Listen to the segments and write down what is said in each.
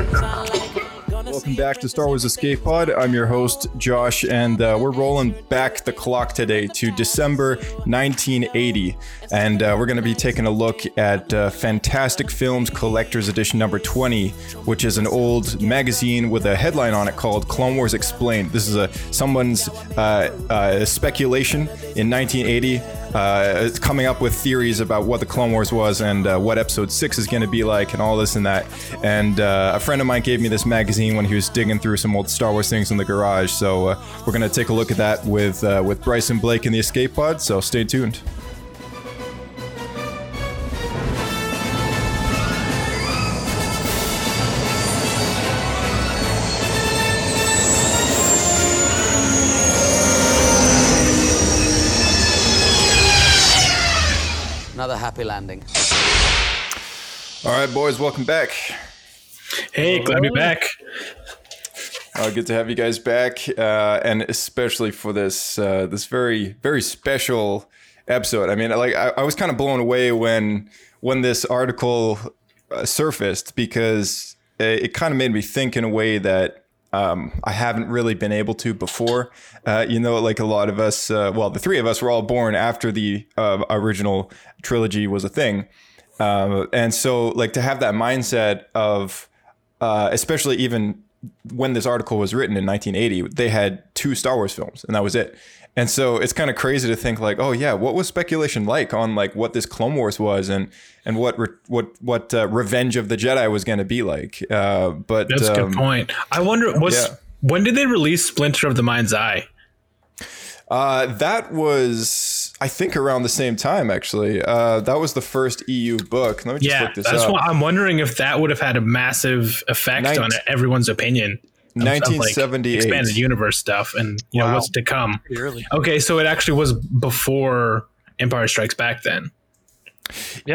Welcome back to Star Wars Escape Pod. I'm your host, Josh, and uh, we're rolling back the clock today to December 1980. And uh, we're going to be taking a look at uh, Fantastic Films Collector's Edition number 20, which is an old magazine with a headline on it called Clone Wars Explained. This is a someone's uh, uh, speculation in 1980 uh, coming up with theories about what the Clone Wars was and uh, what Episode Six is going to be like, and all this and that. And uh, a friend of mine gave me this magazine when he was digging through some old Star Wars things in the garage. So uh, we're going to take a look at that with uh, with Bryson Blake in the Escape Pod. So stay tuned. Happy landing. All right, boys, welcome back. Hey, glad to be back. Uh, good to have you guys back, uh, and especially for this uh, this very very special episode. I mean, like I, I was kind of blown away when when this article uh, surfaced because it, it kind of made me think in a way that um, I haven't really been able to before. Uh, you know, like a lot of us, uh, well, the three of us were all born after the uh, original trilogy was a thing. Uh, and so, like, to have that mindset of, uh, especially even when this article was written in 1980, they had two Star Wars films, and that was it. And so it's kind of crazy to think like, oh yeah, what was speculation like on like what this Clone Wars was and and what re- what what uh, Revenge of the Jedi was going to be like. Uh, but That's a um, good point. I wonder was yeah. when did they release Splinter of the Mind's Eye? Uh, that was, I think, around the same time. Actually, uh, that was the first EU book. Let me just Yeah, look this that's up. why I'm wondering if that would have had a massive effect Nin- on everyone's opinion. Of- of, like, expanded universe stuff, and you know Wow. what's to come. Early. Okay, so it actually was before Empire Strikes Back. Then,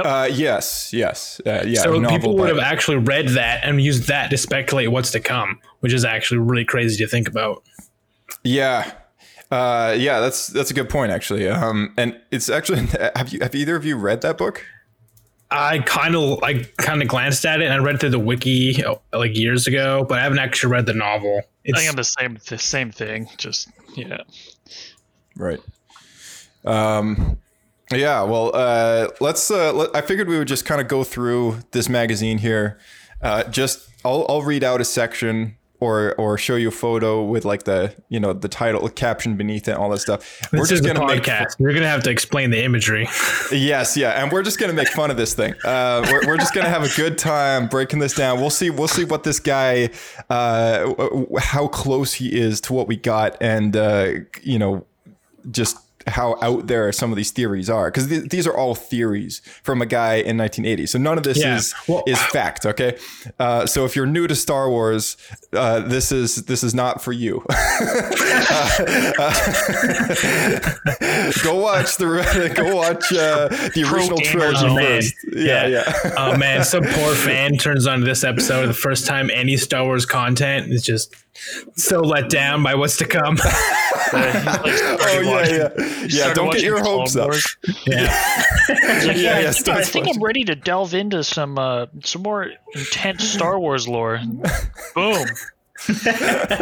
Uh, yes, yes, uh, yeah. so novel people would by- have actually read that and used that to speculate what's to come, which is actually really crazy to think about. Yeah. Uh, yeah, that's that's a good point actually. Um, and it's actually have you have either of you read that book? I kind of I kind of glanced at it and I read through the wiki uh, like years ago, but I haven't actually read the novel. I It's, think I'm the same the same thing. Just yeah. Right. Um, yeah. Well, uh, let's. Uh, let, I figured we would just kind of go through this magazine here. Uh, just I'll I'll read out a section. Or, or show you a photo with like the you know the title caption beneath it and all that stuff. this is a gonna make podcast. You're gonna have to explain the imagery. Yes, yeah, and we're just gonna make fun of this thing. Uh, we're, we're just gonna have a good time breaking this down. We'll see. We'll see what this guy, uh, how close he is to what we got, and uh, you know, just how out there some of these theories are, because th- these are all theories from a guy in 1980. So none of this Yeah, is well- is fact. Okay, uh, so if you're new to Star Wars, uh, this is this is not for you. go watch the go watch uh, the original trilogy Oh, first. Yeah, yeah. oh man, some poor fan turns on this episode the first time any Star Wars content is just so let down by what's to come. Uh, like, oh yeah, watching- yeah, yeah. Don't get your hopes up. Yeah. Like, Yeah, yeah, yeah, I, think, I think I'm ready to delve into some uh, some more intense Star Wars lore. Boom.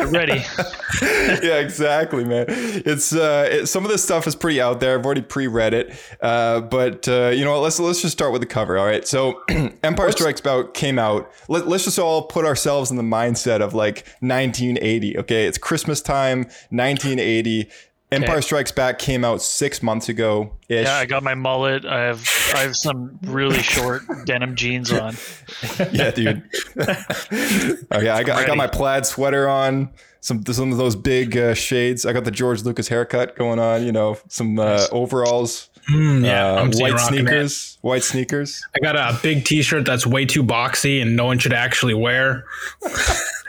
Ready. yeah, exactly, man. It's uh, it, some of this stuff is pretty out there. I've already pre-read it, uh, but uh, you know what? Let's let's just start with the cover. All right. So, Empire Strikes Back came out. Let, let's just all put ourselves in the mindset of like 1980. Okay, it's Christmas time, 1980. Empire Strikes Back came out six months ago. Yeah, I got my mullet. I have I have some really short denim jeans on. yeah, dude. oh yeah, I got I got my plaid sweater on. some some of those big uh, shades. I got the George Lucas haircut going on. You know, some uh, overalls, yeah, uh, white rocking it. sneakers, white sneakers. I got a big T-shirt that's way too boxy and no one should actually wear.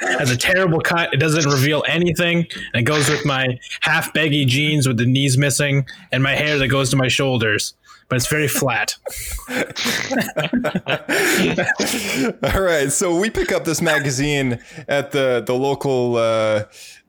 Has a terrible cut. It doesn't reveal anything, and it goes with my half baggy jeans with the knees missing, and my hair that goes to my shoulders. But it's very flat. All right, so we pick up this magazine at the the local uh,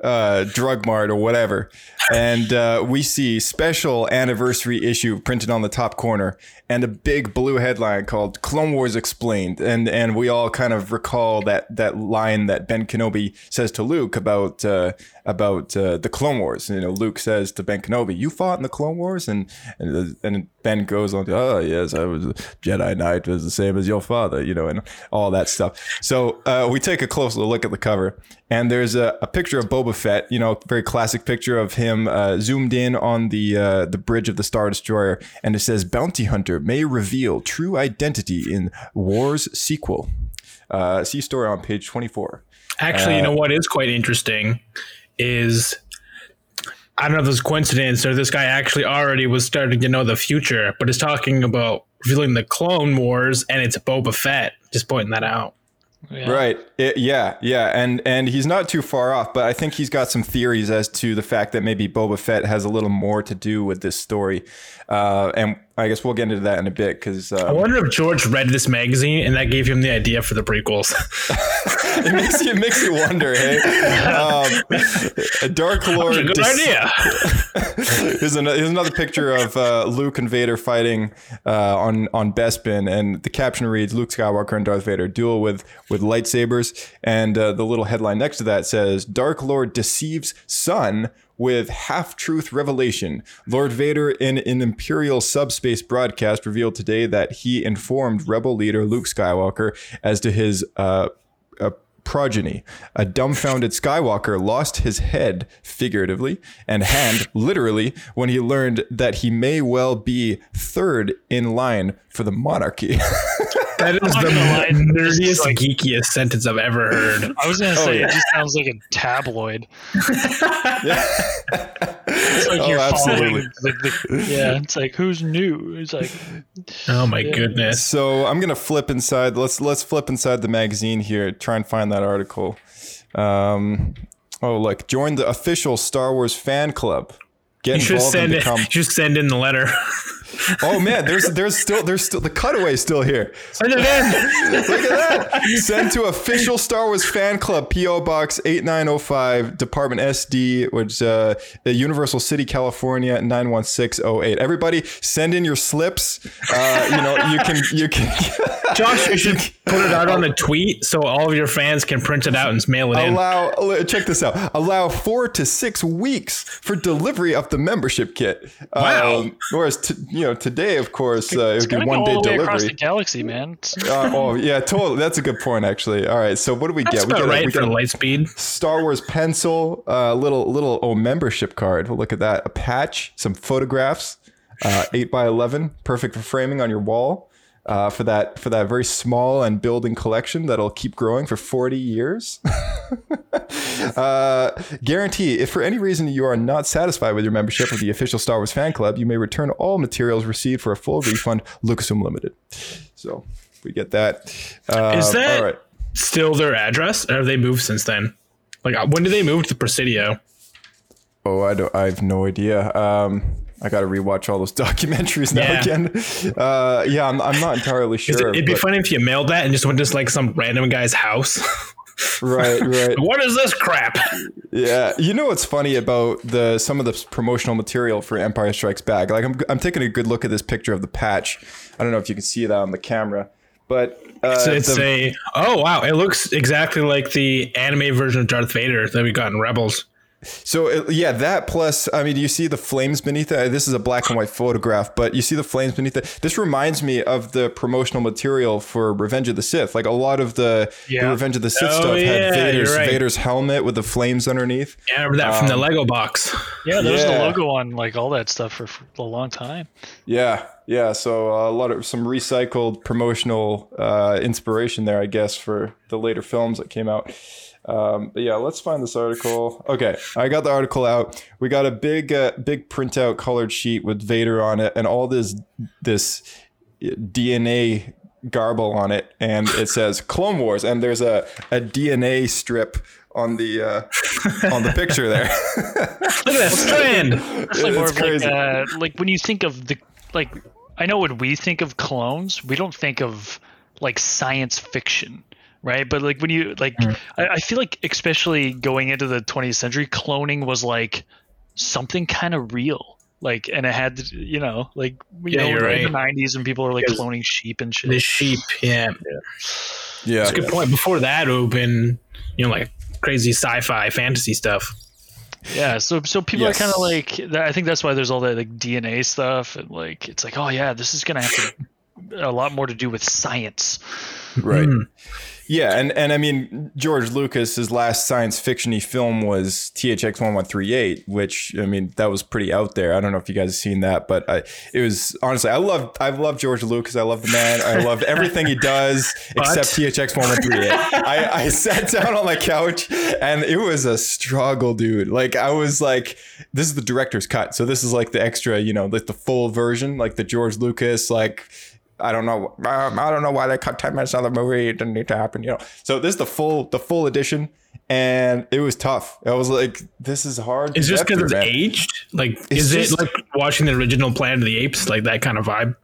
uh, drug mart or whatever, and uh, we see special anniversary issue printed on the top corner, and a big blue headline called "Clone Wars Explained," and and we all kind of recall that that line that Ben Kenobi says to Luke about uh, about uh, the Clone Wars. You know, Luke says to Ben Kenobi, "You fought in the Clone Wars," and and, and Ben goes on "Oh yes, I was a Jedi Knight, was the same as your father," you know, and all that stuff. So uh, we take a closer look at the cover, and there's a, a picture of Boba Fett. You know, very classic picture of him uh, zoomed in on the uh, the bridge of the Star Destroyer, and it says, "Bounty Hunter may reveal true identity in Wars sequel." Uh, see story on page twenty four. Actually, you know what is quite interesting is I don't know if this coincidence or this guy actually already was starting to know the future, but is talking about revealing the Clone Wars and it's Boba Fett. Just pointing that out. Yeah. Right. It- yeah. Yeah. And and he's not too far off, but I think he's got some theories as to the fact that maybe Boba Fett has a little more to do with this story. Uh, and I guess we'll get into that in a bit because I uh, wonder if George read this magazine and that gave him the idea for the prequels. it makes you it makes you wonder. Hey, um, Dark Lord. Good Dis- idea. here's, another, here's another picture of uh, Luke and Vader fighting uh, on on Bespin, and the caption reads: "Luke Skywalker and Darth Vader duel with with lightsabers." And uh, the little headline next to that says: "Dark Lord deceives son." With half truth revelation, Lord Vader, in an Imperial subspace broadcast, revealed today that he informed Rebel leader Luke Skywalker as to his uh, uh, progeny. A dumbfounded Skywalker lost his head, figuratively, and hand, literally, when he learned that he may well be third in line for the monarchy. That is the gonna lie, nerdiest, like- geekiest sentence I've ever heard. I was gonna say Oh, yeah. it just sounds like a tabloid. It's like Oh, you're absolutely. following the, the, yeah, it's like who's new? It's like Oh my goodness. so I'm gonna flip inside. Let's let's flip inside the magazine here. Try and find that article. Um, oh, look! Join the official Star Wars fan club. Get You should send it. become. You should send in the letter. Oh man, there's there's still there's still the cutaway still here. send it in. Look at that. Send to official Star Wars fan club, P.O. Box 8905, Department SD, which uh, Universal City, California 91608. Everybody, send in your slips. Uh, you know, you can you can Josh, you should put it out on a tweet so all of your fans can print it out and mail it in. allow check this out. Allow four to six weeks for delivery of the membership kit. Wow. Um, whereas t- you know today, of course, uh, it would be one go day all the way across the galaxy, man. Uh, oh yeah, totally. That's a good point, actually. All right, so what do we That's get? We about get, a- right we for get a light speed. Star Wars pencil, uh, little little oh membership card. We'll Look at that, a patch, some photographs, uh, eight by eleven, perfect for framing on your wall. Uh, for that for that very small and building collection that'll keep growing for 40 years uh, guarantee if for any reason you are not satisfied with your membership of the official star wars fan club you may return all materials received for a full refund lucasfilm limited so we get that uh, Is that- all right Still their address, or have they moved since then? Like, uh, when did they move to the Presidio? Oh, I don't. I have no idea. Um, I got to rewatch all those documentaries now Yeah. again. Uh, yeah, I'm, I'm not entirely sure. It'd be but- funny if you mailed that and just went to like some random guy's house. Right, right. what is this crap? Yeah, you know what's funny about the some of the promotional material for Empire Strikes Back? Like, I'm I'm taking a good look at this picture of the patch. I don't know if you can see that on the camera, but uh, So it's the- a oh wow, it looks exactly like the anime version of Darth Vader that we got in Rebels. So it, yeah, that plus, I mean, do you see the flames beneath it? This is a black and white photograph, but you see the flames beneath it. This reminds me of the promotional material for Revenge of the Sith. Like a lot of the, the Revenge of the Sith Oh, stuff yeah, had Vader's right. Vader's helmet with the flames underneath. Yeah, I remember that Um, from the Lego box. yeah, there's Yeah. the logo on like all that stuff for, for a long time. Yeah, yeah. So uh, a lot of some recycled promotional uh, inspiration there, I guess, for the later films that came out. Um, but yeah, let's find this article. Okay, I got the article out. We got a big, uh, big printout colored sheet with Vader on it, and all this this DNA garble on it, and it says Clone Wars, and there's a, a DNA strip on the uh, on the picture there. Look at that strand. It's like It's of like, crazy. uh, like when you think of the like. I know when we think of clones, we don't think of like science fiction, right? But like when you like, mm. I, I feel like especially going into the 20th century, cloning was like something kind of real. Like, and it had, to, you know, like you Yeah, know, you're in the 90s, and people were like Because cloning sheep and shit. The sheep, yeah. yeah, That's a good point. Before that, it would have been, you know, like crazy sci-fi fantasy stuff. Yeah, so so people Yes. are kind of like I think that's why there's all that like DNA stuff and like it's like oh yeah, this is gonna have to a lot more to do with science. right. Mm. Yeah, and and I mean George Lucas's last science fictiony film was THX one one three eight, which I mean that was pretty out there. I don't know if you guys have seen that, but I, it was honestly I love I love George Lucas. I love the man. I love everything he does except THX one one three eight. I I sat down on my couch and it was a struggle, dude. Like I was like, this is the director's cut, so this is like the extra, you know, like the full version, like the George Lucas like. I don't know. Um, I don't know why they cut ten minutes out of the movie. It didn't need to happen. You know. So this is the full the full edition, and it was tough. I was like, this is hard. Is to just because through, it's man. aged? Like, It's is just- it like watching the original Planet of the Apes, like that kind of vibe?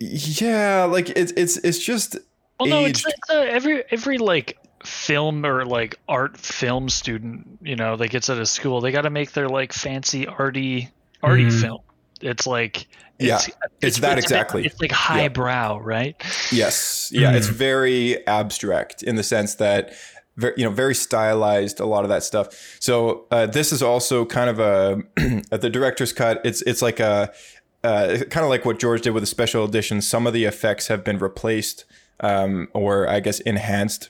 Yeah, like it's it's it's just Well, no, it's, aged. it's uh, every every like film or like art film student, you know, that gets out of school, they got to make their like fancy arty arty Mhm. film. It's like Yeah, it's that a bit- exactly. It's like highbrow, right? Yes. Yeah, it's Mm. very abstract in the sense that very, you know, very stylized a lot of that stuff. So, uh, this is also kind of a at the director's cut. It's it's like a uh, kind of like what George did with the special edition. Some of the effects have been replaced um, or I guess enhanced.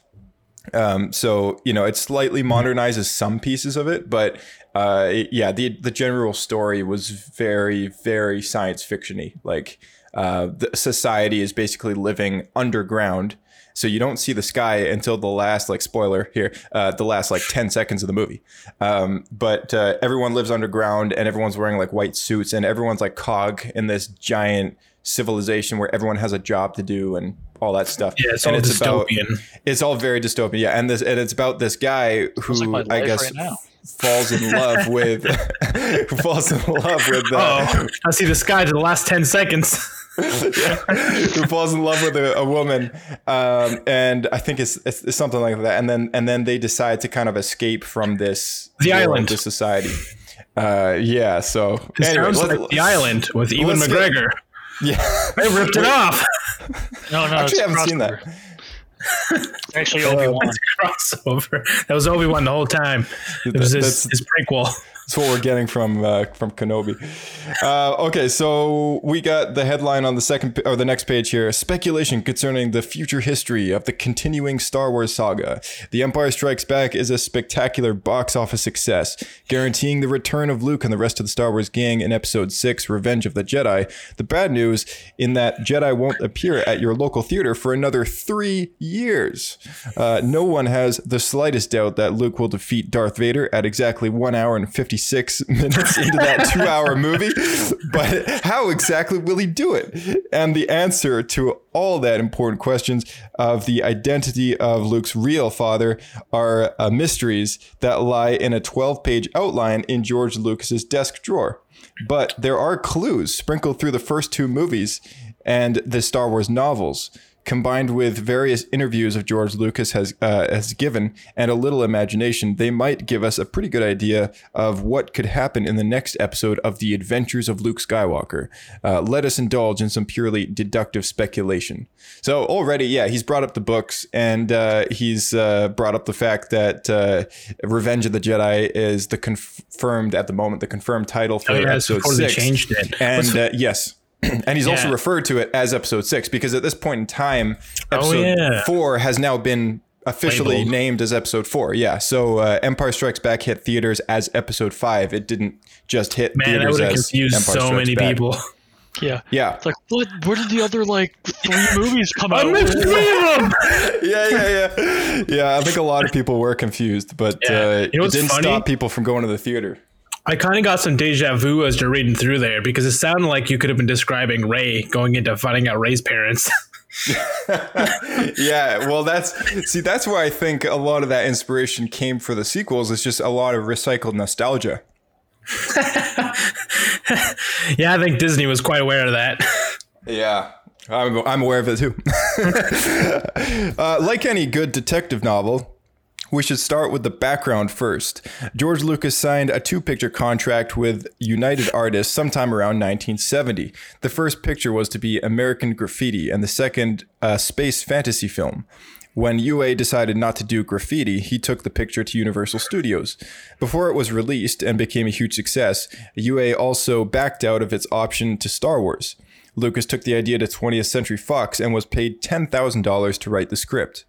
Um, so you know, it slightly modernizes some pieces of it, but uh, it- yeah, the the general story was very very science fictiony. Like uh, the society is basically living underground, so you don't see the sky until the last like spoiler here, uh, the last like ten seconds of the movie. Um, but uh, everyone lives underground, and everyone's wearing like white suits, and everyone's like cog in this giant civilization where everyone has a job to do and all that stuff. Yeah, it's and all about- dystopian. it's all very dystopian, yeah. And this and it's about this guy who like I guess right now. falls in love with who falls in love with uh, Oh, I see the sky to the last 10 seconds. who falls in love with a, a woman, um, and I think it's, it's it's something like that. And then and then they decide to kind of escape from this The world, island. this society. Uh, yeah. So It anyway, sounds let's- like The Island with Ewan let's get- McGregor. Yeah. They ripped it off. No, no, Actually, I haven't seen that. crossover. Actually, Obi Wan. Crossover. That was Obi Wan the whole time. It was his, That's- his prequel. That's what we're getting from uh, from Kenobi. Uh, okay, so we got the headline on the second or the next page here: speculation concerning the future history of the continuing Star Wars saga. The Empire Strikes Back is a spectacular box office success, guaranteeing the return of Luke and the rest of the Star Wars gang in Episode Six: Revenge of the Jedi. The bad news, in that Jedi won't appear at your local theater for another three years. Uh, no one has the slightest doubt that Luke will defeat Darth Vader at exactly one hour and 56 minutes into that two hour movie. But how exactly will he do it? And the answer to all that important questions of the identity of Luke's real father are uh, mysteries that lie in a 12 page outline in George Lucas's desk drawer. But there are clues sprinkled through the first two movies and the Star Wars novels combined with various interviews of George Lucas has uh, has given and a little imagination, they might give us a pretty good idea of what could happen in the next episode of The Adventures of Luke Skywalker. Uh, let us indulge in some purely deductive speculation. So already, yeah, he's brought up the books and uh, he's uh, brought up the fact that uh, Revenge of the Jedi is the confirmed at the moment the confirmed title for Oh, yeah, it's episode before six. changed it. And uh, yes. And he's also referred to it as episode six because at this point in time, Oh, episode yeah. four has now been officially Labeled. named as episode four. Yeah. So uh, Empire Strikes Back hit theaters as episode five. It didn't just hit Man, that theaters would have as confused Empire so Strikes many Back. people. Yeah. Yeah. It's like, what? Where did the other like three movies come out? I missed them. yeah, yeah, yeah. Yeah, I think a lot of people were confused, but Yeah. uh, You know it didn't funny? stop people from going to the theater. I kind of got some deja vu as you're reading through there because it sounded like you could have been describing Rey going into finding out Rey's parents. Yeah, well, that's see, that's where I think a lot of that inspiration came for the sequels. It's just a lot of recycled nostalgia. yeah, I think Disney was quite aware of that. Yeah, I'm, I'm aware of it too. uh, like any good detective novel, we should start with the background first. George Lucas signed a two picture contract with United Artists sometime around 1970. The first picture was to be American Graffiti, and the second, a space fantasy film. When UA decided not to do graffiti, he took the picture to Universal Studios. Before it was released and became a huge success, UA also backed out of its option to Star Wars. Lucas took the idea to 20th Century Fox and was paid $10,000 to write the script.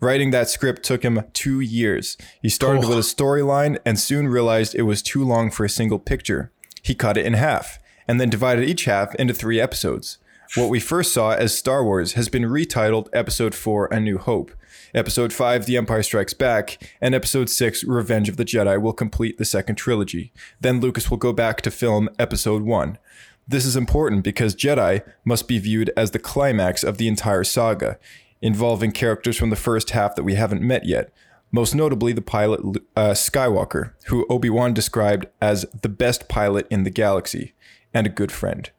Writing that script took him two years. He started with a oh. storyline and soon realized it was too long for a single picture. He cut it in half and then divided each half into three episodes. What we first saw as Star Wars has been retitled Episode 4 A New Hope. Episode 5 The Empire Strikes Back and Episode 6 Revenge of the Jedi will complete the second trilogy. Then Lucas will go back to film Episode 1. This is important because Jedi must be viewed as the climax of the entire saga, involving characters from the first half that we haven't met yet. Most notably, the pilot uh, Skywalker, who Obi Wan described as the best pilot in the galaxy and a good friend.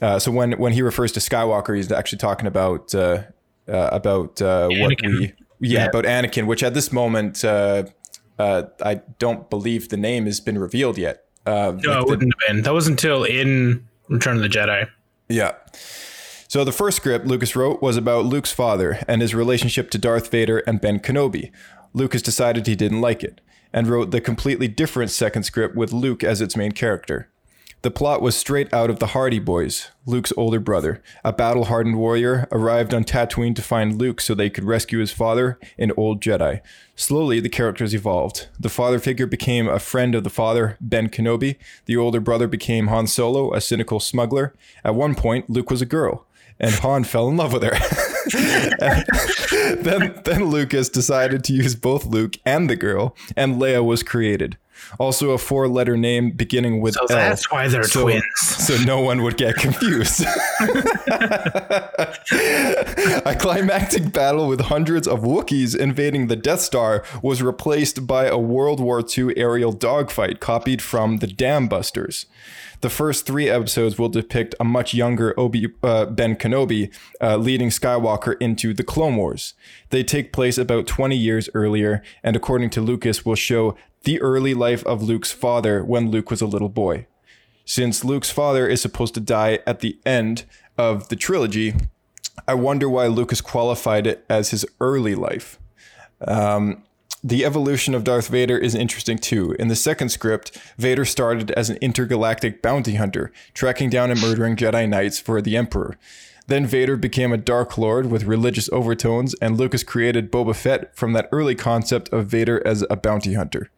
Uh, so when when he refers to Skywalker, he's actually talking about uh, uh, about uh, what we yeah, Yeah. about Anakin, which at this moment uh, uh, I don't believe the name has been revealed yet. Uh, No, like it the- wouldn't have been. That was until in Return of the Jedi. yeah. So the first script Lucas wrote was about Luke's father and his relationship to Darth Vader and Ben Kenobi. Lucas decided he didn't like it and wrote the completely different second script with Luke as its main character. The plot was straight out of the Hardy Boys, Luke's older brother. A battle hardened warrior arrived on Tatooine to find Luke so they could rescue his father, an old Jedi. Slowly, the characters evolved. The father figure became a friend of the father, Ben Kenobi. The older brother became Han Solo, a cynical smuggler. At one point, Luke was a girl, and Han fell in love with her. then, then Lucas decided to use both Luke and the girl, and Leia was created. Also, a four-letter name beginning with So L. that's why they're so, twins. So no one would get confused. a climactic battle with hundreds of Wookiees invading the Death Star was replaced by a World War II aerial dogfight copied from the Dam Busters. The first three episodes will depict a much younger Obi uh, Ben Kenobi uh, leading Skywalker into the Clone Wars. They take place about 20 years earlier, and according to Lucas, will show the early life of Luke's father when Luke was a little boy. Since Luke's father is supposed to die at the end of the trilogy, I wonder why Lucas qualified it as his early life. Um, the evolution of Darth Vader is interesting too. In the second script, Vader started as an intergalactic bounty hunter, tracking down and murdering Jedi Knights for the Emperor. Then Vader became a Dark Lord with religious overtones, and Lucas created Boba Fett from that early concept of Vader as a bounty hunter.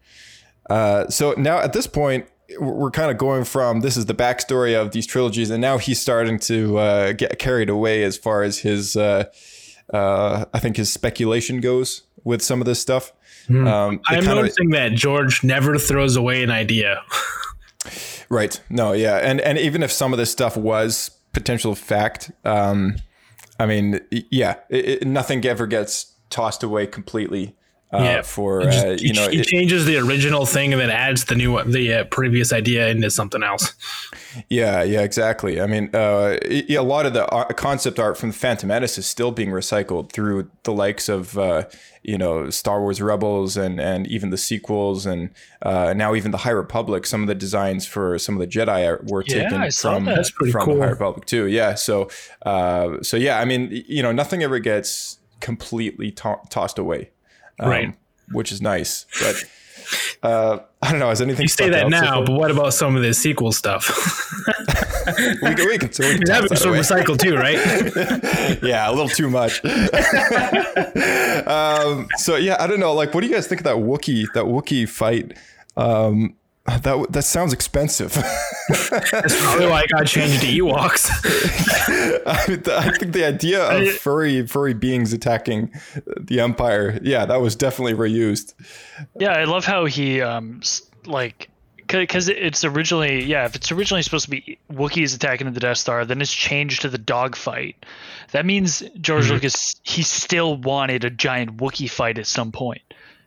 Uh, so now at this point, we're kind of going from this is the backstory of these trilogies, and now he's starting to uh, get carried away as far as his, uh, uh, I think his speculation goes with some of this stuff. Um, I'm kinda- noticing that George never throws away an idea. Right. No. Yeah. And and even if some of this stuff was potential fact, um, I mean, yeah, it, it, nothing ever gets tossed away completely. Uh, Yeah. For just- uh, you know, he it- changes the original thing and then adds the new, the uh, previous idea into something else. Yeah, yeah, exactly. I mean, uh, i- a lot of the art, concept art from Phantom Menace is still being recycled through the likes of, uh, you know, Star Wars Rebels and and even the sequels and uh, now even the High Republic. Some of the designs for some of the Jedi are- were Yeah, taken from. From cool. the High Republic too. Yeah, so uh, so yeah, I mean, you know, nothing ever gets completely to- tossed away, um, Right. Which is nice, but. Uh, I don't know. Has anything You say that now, but what about some of the sequel stuff? we can, we can, so we can that toss was that so away. recycled too, right? yeah, a little too much. um, so yeah, I don't know. Like, what do you guys think of that Wookie that Wookie fight? Um, that that sounds expensive. That's probably why I got changed to Ewoks. I, mean, I think the idea of furry furry beings attacking the Empire, yeah, that was definitely reused. Yeah, I love how he um like because it's originally yeah if it's originally supposed to be Wookiees attacking the Death Star, then it's changed to the dogfight. That means George Mm-hmm. Lucas he still wanted a giant Wookiee fight at some point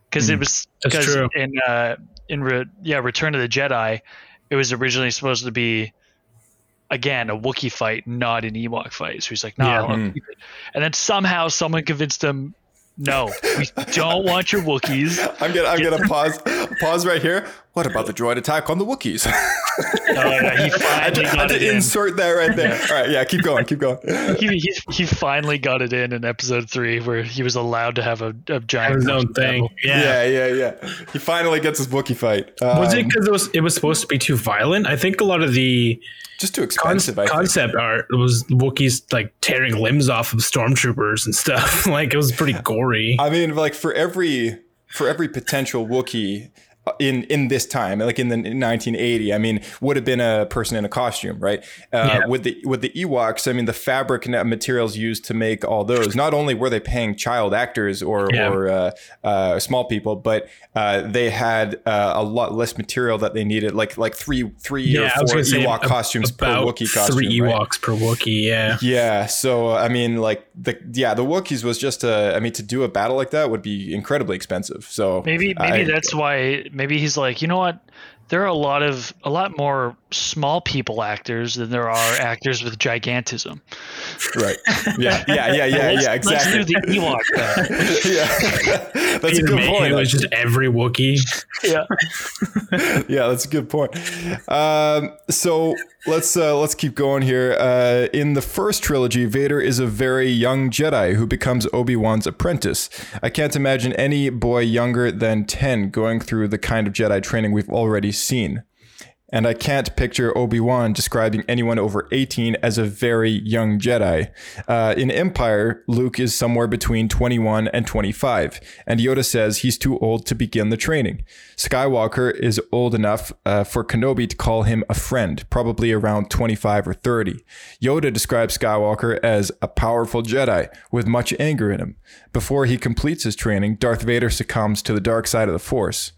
because it was Mm. Because true. in uh in re, yeah Return of the Jedi, it was originally supposed to be again a Wookiee fight, not an Ewok fight. So he's like, no, Yeah. To mm. keep it. And then somehow someone convinced him, no, we don't want your Wookiees. I'm gonna I'm gonna pause pause right here. What about the droid attack on the Wookiees? No, no, he I finally had to, I got had to in. insert that right there. All right, yeah, keep going, keep going. He, he, he finally got it in in episode three, where he was allowed to have a, a giant Have his own thing. Yeah. Yeah, yeah, yeah. He finally gets his Wookiee fight. Um, Was it because it was it was supposed to be too violent? I think a lot of the just too expensive? I think. concept art was Wookiees like tearing limbs off of stormtroopers and stuff. like it was pretty gory. I mean, like for every for every potential Wookiee in in this time, like in the in 1980, I mean, would have been a person in a costume, right? Uh, Yeah. With the with the Ewoks, I mean, the fabric and materials used to make all those. Not only were they paying child actors or Yeah. or uh, uh, small people, but uh, they had uh, a lot less material that they needed, like like three three or four gonna say Ewok ab- costumes per about Wookiee costume. Three right? Ewoks per Wookiee. Yeah. Yeah, so I mean, like the yeah, the Wookiees was just a. I mean, to do a battle like that would be incredibly expensive. So Maybe maybe I- that's why. Maybe he's like, you know what? There are a lot of a lot more small people actors than there are actors with gigantism. right. Yeah, yeah, yeah, yeah, yeah. Exactly. Let's do the Ewok then. yeah, that's a good Mayhew point. was just every Wookiee. yeah. yeah, that's a good point. Um, so let's uh, let's keep going here. Uh, in the first trilogy, Vader is a very young Jedi who becomes Obi Wan's apprentice. I can't imagine any boy younger than ten going through the kind of Jedi training we've already seen. And I can't picture Obi Wan describing anyone over 18 as a very young Jedi. Uh, in Empire, Luke is somewhere between 21 and 25, and Yoda says he's too old to begin the training. Skywalker is old enough uh, for Kenobi to call him a friend, probably around 25 or 30. Yoda describes Skywalker as a powerful Jedi with much anger in him. Before he completes his training, Darth Vader succumbs to the dark side of the Force.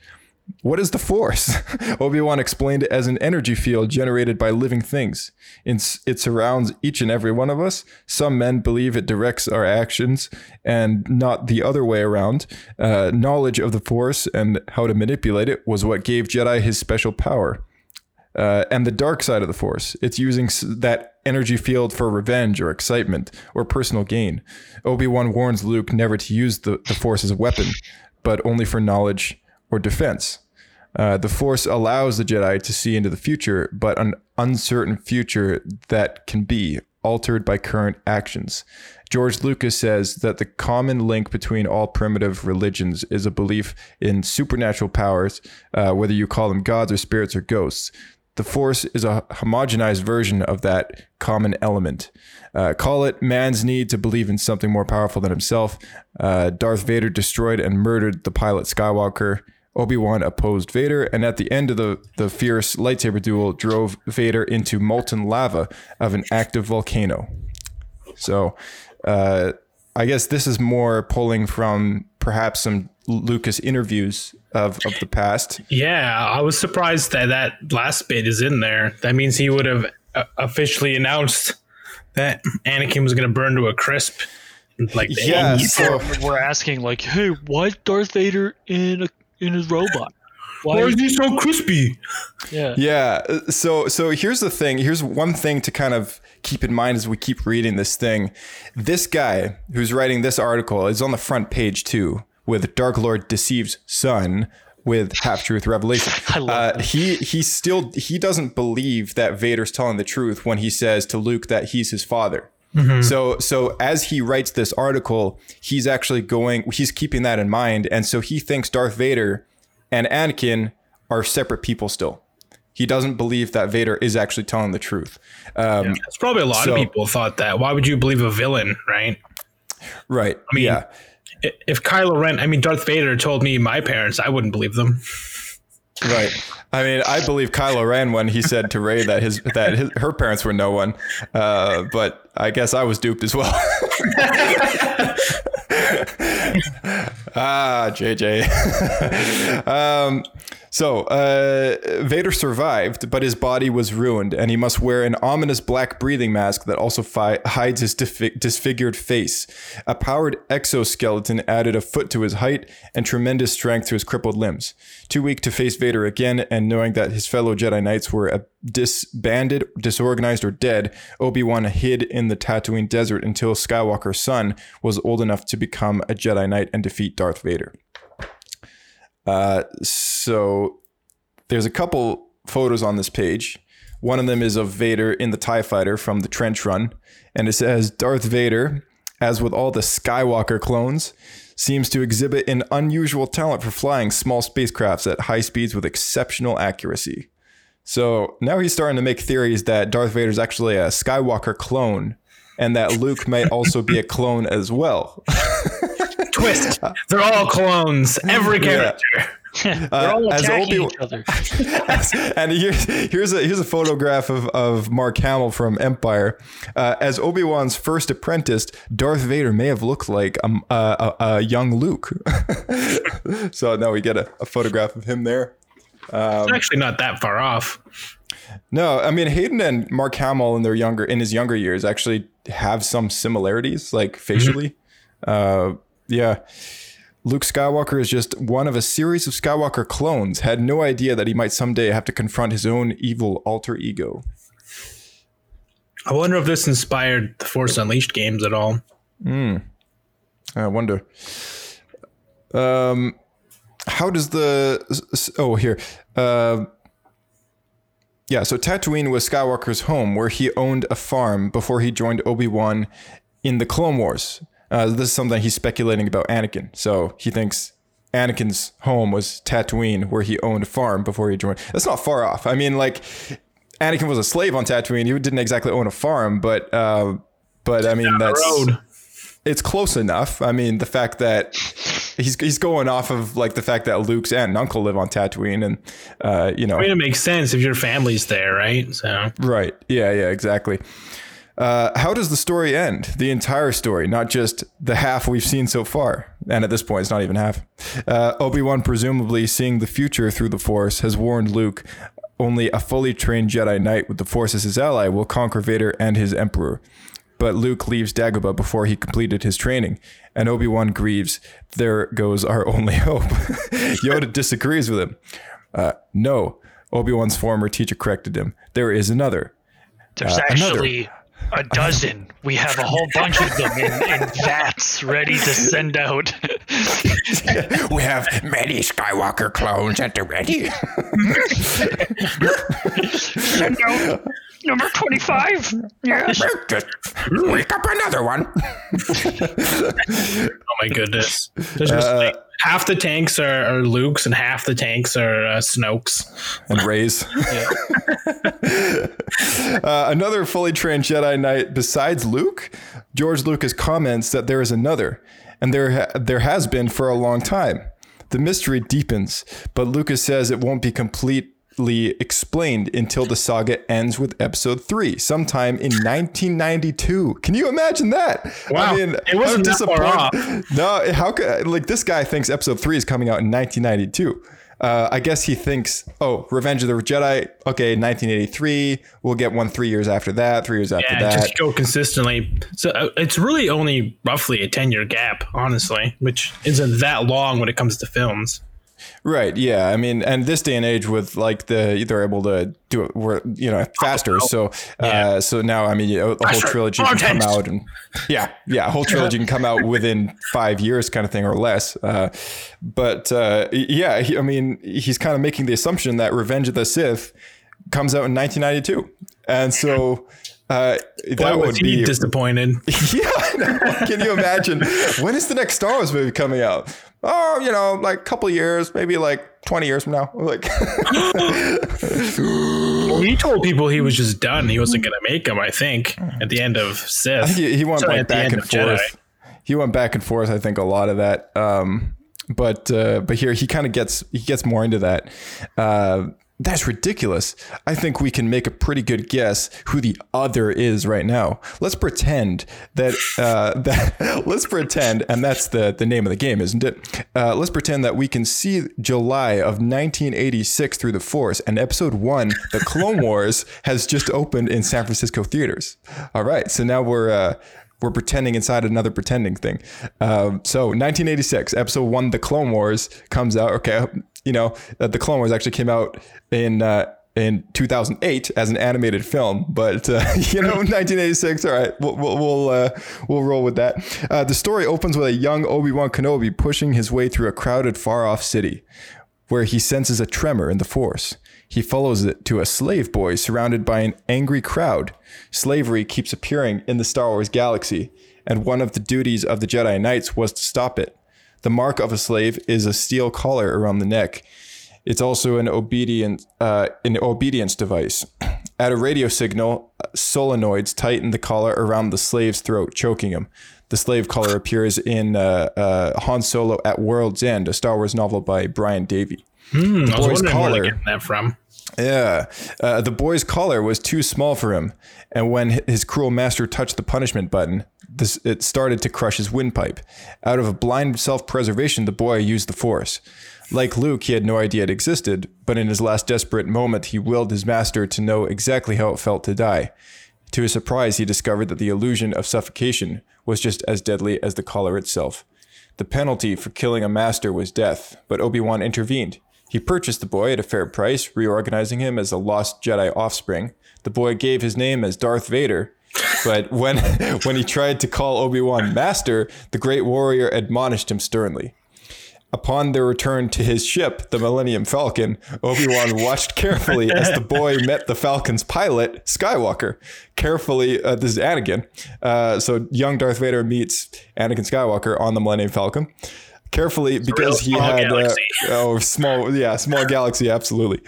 What is the Force? Obi Wan explained it as an energy field generated by living things. It surrounds each and every one of us. Some men believe it directs our actions and not the other way around. Uh, knowledge of the Force and how to manipulate it was what gave Jedi his special power. Uh, and the dark side of the Force. It's using that energy field for revenge or excitement or personal gain. Obi Wan warns Luke never to use the, the Force as a weapon, but only for knowledge or defense. Uh, the Force allows the Jedi to see into the future, but an uncertain future that can be altered by current actions. George Lucas says that the common link between all primitive religions is a belief in supernatural powers, uh, whether you call them gods or spirits or ghosts. The Force is a homogenized version of that common element. Uh, call it man's need to believe in something more powerful than himself. Uh, Darth Vader destroyed and murdered the pilot Skywalker. Obi Wan opposed Vader, and at the end of the, the fierce lightsaber duel, drove Vader into molten lava of an active volcano. So, uh, I guess this is more pulling from perhaps some Lucas interviews of, of the past. Yeah, I was surprised that that last bit is in there. That means he would have uh, officially announced that Anakin was going to burn to a crisp. Like the Yeah, so We're asking like, hey, why Darth Vader in a in his robot? Why? Why is he so crispy? yeah. Yeah. So so here's the thing. Here's one thing to kind of keep in mind as we keep reading this thing. This guy who's writing this article is on the front page too, with Dark Lord deceives son with half truth revelation. I love uh, that. he he still he doesn't believe that Vader's telling the truth when he says to Luke that he's his father. So so as he writes this article, he's actually going he's keeping that in mind and so he thinks Darth Vader and Anakin are separate people still. He doesn't believe that Vader is actually telling the truth. Um, That's probably a lot So- of people thought that. Why would you believe a villain, right? Right. I mean, yeah. If Kylo Ren, I mean Darth Vader told me my parents, I wouldn't believe them. Right. I mean, I believe Kylo Ren when he said to Rey that his that his, her parents were no one, uh, but I guess I was duped as well. ah, JJ. um, so uh, Vader survived, but his body was ruined, and he must wear an ominous black breathing mask that also fi- hides his disfi- disfigured face. A powered exoskeleton added a foot to his height and tremendous strength to his crippled limbs. Too weak to face Vader again, and knowing that his fellow Jedi Knights were uh, disbanded, disorganized, or dead, Obi Wan hid in the Tatooine desert until Skywalker's son was old enough to become a Jedi Knight and defeat Darth Vader. So there's a couple photos on this page. One of them is of Vader in the TIE fighter from the trench run. And it says Darth Vader, as with all the Skywalker clones, seems to exhibit an unusual talent for flying small spacecrafts at high speeds with exceptional accuracy. So now he's starting to make theories that Darth Vader is actually a Skywalker clone and that Luke may also be a clone as well. Twist. They're all clones. Every character. They're Uh, as Obi- each and here's here's a here's a photograph of, of Mark Hamill from Empire. Uh, as Obi Wan's first apprentice, Darth Vader may have looked like a, a, a, a young Luke. so now we get a, a photograph of him there. It's actually not that far off. No, I mean Hayden and Mark Hamill in their younger in his younger years actually have some similarities, like facially. Uh, yeah. Luke Skywalker is just one of a series of Skywalker clones. Had no idea that he might someday have to confront his own evil alter ego. I wonder if this inspired the Force Unleashed games at all. Hmm. I wonder. Um, how does the oh here? Uh, yeah, so Tatooine was Skywalker's home, where he owned a farm before he joined Obi Wan in the Clone Wars. Uh, this is something he's speculating about Anakin. So he thinks Anakin's home was Tatooine, where he owned a farm before he joined. That's not far off. I mean, like Anakin was a slave on Tatooine. He didn't exactly own a farm, but uh, but I mean that's Road. it's close enough. I mean, the fact that he's he's going off of like the fact that Luke's aunt and uncle live on Tatooine, and uh, you know, I mean, it makes sense if your family's there, right? So right? Yeah, yeah, exactly. Uh, how does the story end? The entire story, not just the half we've seen so far. And at this point, it's not even half. Uh, Obi Wan, presumably seeing the future through the Force, has warned Luke only a fully trained Jedi Knight with the Force as his ally will conquer Vader and his Emperor. But Luke leaves Dagobah before he completed his training, and Obi Wan grieves. There goes our only hope. Yoda disagrees with him. Uh, no, Obi Wan's former teacher corrected him. There is another. There's Uh, another. Actually a dozen. We have a whole bunch of them in, in vats ready to send out. We have many Skywalker clones at the ready. send out number 25. Yes. Just wake up another one. Oh my goodness. There's just uh, like half the tanks are, are Luke's and half the tanks are uh, Snoke's. and Rey's. uh, another fully trained Jedi Knight besides Luke, George Lucas comments that there is another, and there ha- there has been for a long time. The mystery deepens, but Lucas says it won't be completely explained until the saga ends with Episode Three, sometime in 1992. Can you imagine that? Wow. It wasn't that far disappointed- No, how could like this guy thinks Episode Three is coming out in 1992. Uh, I guess he thinks, oh, Revenge of the Jedi, okay, 1983. We'll get one three years after that, three years after Yeah, that. just go consistently. So uh, it's really only roughly a 10 year gap, honestly, which isn't that long when it comes to films. Right. Yeah. I mean, and this day and age with like the they're able to do it, where you know faster. So, uh, so now I mean, a, the whole trilogy can come out and yeah, yeah, a whole trilogy can come out within five years, kind of thing, or less. Uh, but uh, yeah, he, I mean, he's kind of making the assumption that Revenge of the Sith comes out in 1992, and so. Uh, that was would be disappointed. Yeah, I know. Can you imagine? when is the next Star Wars movie coming out? Oh, you know, like a couple of years, maybe like 20 years from now. Like, he told people he was just done. He wasn't going to make them, I think, at the end of Sith. he, he went Sorry, like back and of Jedi. forth. He went back and forth, I think, a lot of that. Um, but uh, but here he kind of gets he gets more into that. Uh, that's ridiculous. I think we can make a pretty good guess who the other is right now. Let's pretend that uh, that let's pretend, and that's the the name of the game, isn't it? Uh, let's pretend that we can see July of 1986 through the Force, and Episode One, The Clone Wars, has just opened in San Francisco theaters. All right, so now we're. Uh, we're pretending inside another pretending thing. Um, so 1986, episode one, The Clone Wars comes out. Okay, you know, uh, The Clone Wars actually came out in uh, in 2008 as an animated film, but uh, you know, 1986. All right, we'll we'll we'll, uh, we'll roll with that. Uh, the story opens with a young Obi Wan Kenobi pushing his way through a crowded, far off city, where he senses a tremor in the Force. He follows it to a slave boy surrounded by an angry crowd. Slavery keeps appearing in the Star Wars galaxy, and one of the duties of the Jedi Knights was to stop it. The mark of a slave is a steel collar around the neck. It's also an obedient uh, an obedience device. At a radio signal, solenoids tighten the collar around the slave's throat, choking him. The slave collar appears in uh, uh, Han Solo at World's End, a Star Wars novel by Brian Daley. Hmm, was boy's where collar. getting that from. Yeah. Uh, the boy's collar was too small for him. And when his cruel master touched the punishment button, this, it started to crush his windpipe. Out of a blind self preservation, the boy used the force. Like Luke, he had no idea it existed, but in his last desperate moment, he willed his master to know exactly how it felt to die. To his surprise, he discovered that the illusion of suffocation was just as deadly as the collar itself. The penalty for killing a master was death, but Obi Wan intervened. He purchased the boy at a fair price, reorganizing him as a lost Jedi offspring. The boy gave his name as Darth Vader, but when when he tried to call Obi Wan master, the great warrior admonished him sternly. Upon their return to his ship, the Millennium Falcon, Obi Wan watched carefully as the boy met the Falcon's pilot, Skywalker. Carefully, uh, this is Anakin. Uh, so young Darth Vader meets Anakin Skywalker on the Millennium Falcon. Carefully, because he had uh, oh small yeah small galaxy absolutely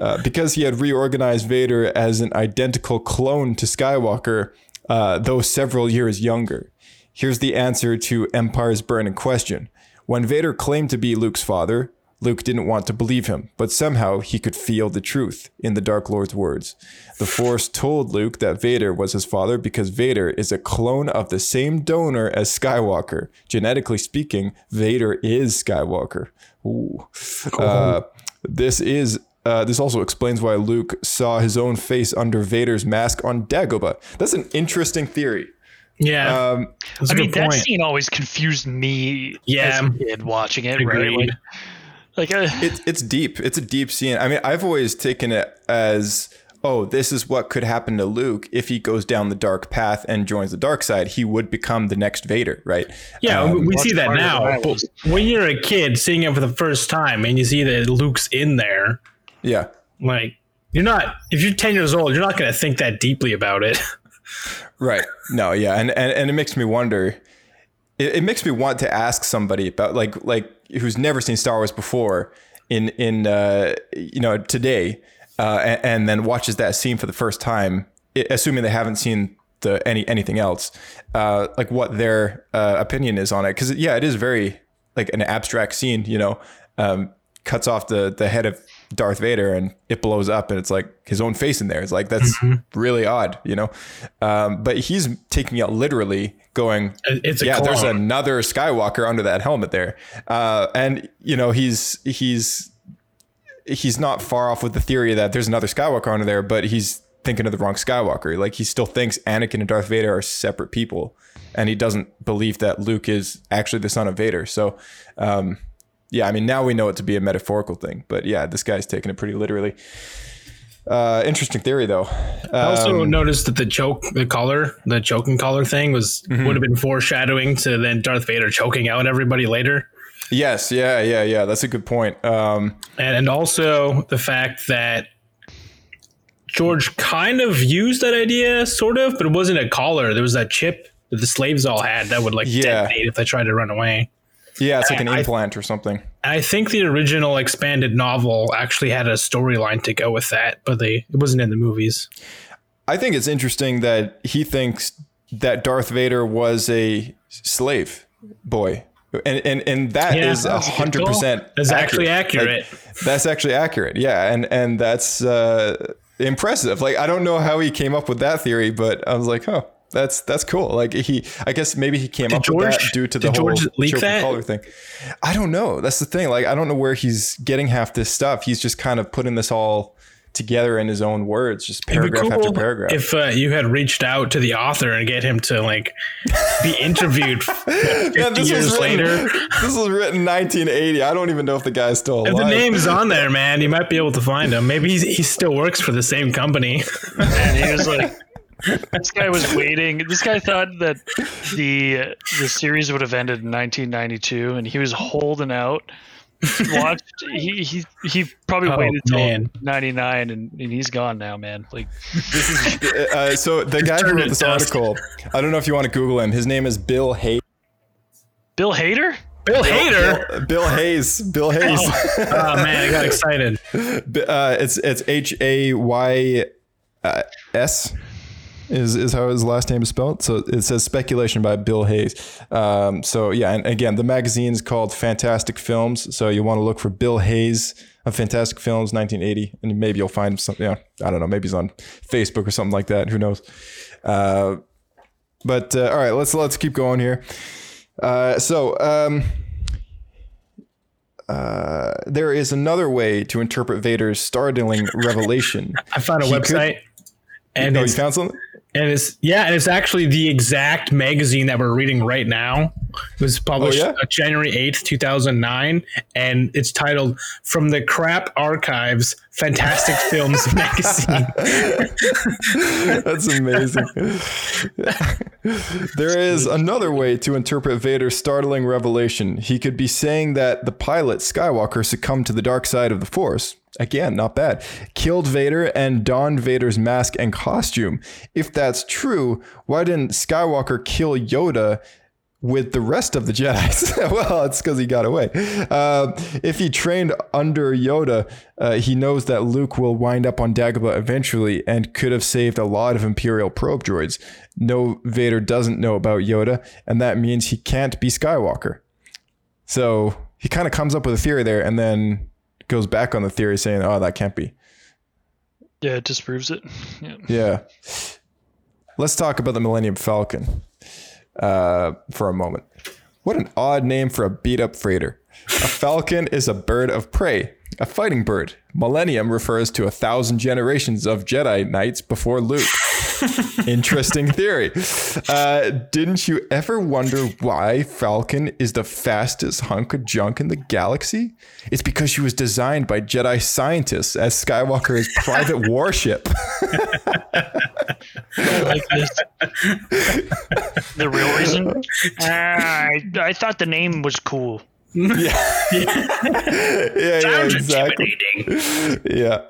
uh, because he had reorganized Vader as an identical clone to Skywalker, uh, though several years younger. Here's the answer to Empire's burning question. When Vader claimed to be Luke's father, Luke didn't want to believe him, but somehow he could feel the truth in the Dark Lord's words. The Force told Luke that Vader was his father because Vader is a clone of the same donor as Skywalker. Genetically speaking, Vader is Skywalker. Ooh. Uh, this is. Uh, this also explains why Luke saw his own face under Vader's mask on Dagobah. That's an interesting theory. Yeah, Um, that's a I mean, good that point. scene always confused me Yeah. as a kid watching it, right? Like, like uh, it's it's deep. It's a deep scene. I mean, I've always taken it as oh, this is what could happen to Luke if he goes down the dark path and joins the dark side. He would become the next Vader, right? Yeah, Um, we see that now. But when you're a kid seeing it for the first time and you see that Luke's in there, yeah. like you're not if you're 10 years old, you're not going to think that deeply about it. Right. No, yeah. And, and, and it makes me wonder, it, it makes me want to ask somebody about like, like who's never seen Star Wars before in, in, uh, you know, today, uh, and, and then watches that scene for the first time, assuming they haven't seen the, any, anything else, uh, like what their, uh, opinion is on it. Cause yeah, it is very like an abstract scene, you know, um, cuts off the, the head of Darth Vader and it blows up and it's like his own face in there. It's like, that's really odd, you know? Um, but he's taking it literally going, It's a yeah, there's another Skywalker under that helmet there. Uh, and you know, he's, he's, he's not far off with the theory that there's another Skywalker under there, but he's thinking of the wrong Skywalker. Like he still thinks Anakin and Darth Vader are separate people, and he doesn't believe that Luke is actually the son of Vader. So, um, yeah, I mean, now we know it to be a metaphorical thing, but yeah, this guy's taking it pretty literally. Uh, interesting theory, though. I also Um, noticed that the choke, the collar, the choking collar thing was Mm-hmm. would have been foreshadowing to then Darth Vader choking out everybody later. Yes, yeah, yeah, yeah. That's a good point. Um, and, and also the fact that George kind of used that idea, sort of, but it wasn't a collar. There was that chip that the slaves all had that would like Yeah. detonate if they tried to run away. yeah, it's like an implant or something. I think the original expanded novel actually had a storyline to go with that, but they it wasn't in the movies. I think it's interesting that he thinks that Darth Vader was a slave boy and and, and that Yeah, is a hundred percent. That's actually accurate. that's actually accurate. Yeah, and and that's uh, impressive. Like I don't know how he came up with that theory, but I was like, oh. That's that's cool. Like he, I guess maybe he came up with that due to the did whole George leak choking that? collar thing. I don't know. That's the thing. Like I don't know where he's getting half this stuff. He's just kind of putting this all together in his own words, just It'd be paragraph after paragraph. If uh, you had reached out to the author and get him to like be interviewed Man, 50 this years was written, later. This was written 1980. I don't even know if the guy's still If alive. the name's on there, man, you might be able to find him. Maybe he's, he still works for the same company. and he was like this guy was waiting this guy thought that the the series would have ended in 1992 and he was holding out watched he he, he probably Oh, waited till 99 and, and he's gone now man like this is uh, so the guy who wrote to this dust. article, I don't know if you want to Google him. His name is Bill Hayes. bill hader Bill Hader. Bill Hayes. Bill Hayes. Oh man, I got excited. Uh, it's it's H A Y uh, S is is how his last name is spelled. So it says speculation by Bill Hayes. Um, so yeah, and again, the magazine is called Fantastic Films. So you want to look for Bill Hayes of Fantastic Films, 1980, and maybe you'll find something. Yeah, I don't know. Maybe he's on Facebook or something like that. Who knows? Uh, but uh, all right, let's let's keep going here. Uh, so. Um, uh, there is another way to interpret Vader's startling revelation. I found a He could- website, and oh, you found something? And it's yeah, and it's actually the exact magazine that we're reading right now. It was published Oh, yeah? uh, January eighth, two thousand nine, and it's titled "From the Crap Archives: Fantastic Films Magazine." That's amazing. there is another way to interpret Vader's startling revelation. He could be saying that the pilot Skywalker succumbed to the dark side of the Force. Again, not bad. Killed Vader and donned Vader's mask and costume. If that's true, why didn't Skywalker kill Yoda with the rest of the Jedi. well, it's because he got away. Uh, if he trained under Yoda, uh, he knows that Luke will wind up on Dagobah eventually and could have saved a lot of Imperial probe droids. No, Vader doesn't know about Yoda, and that means he can't be Skywalker. So he kind of comes up with a theory there and then goes back on the theory saying, oh, that can't be. yeah it disproves it yeah. Yeah. Let's talk about the Millennium Falcon uh, for a moment. What an odd name for a beat up freighter. A falcon is a bird of prey, a fighting bird. Millennium refers to a thousand generations of Jedi Knights before Luke. Interesting theory. Uh, didn't you ever wonder why Falcon is the fastest hunk of junk in the galaxy? It's because she was designed by Jedi scientists as Skywalker's private warship. like this. the real reason? Ah, I, I thought the name was cool. yeah, yeah, exactly. Yeah.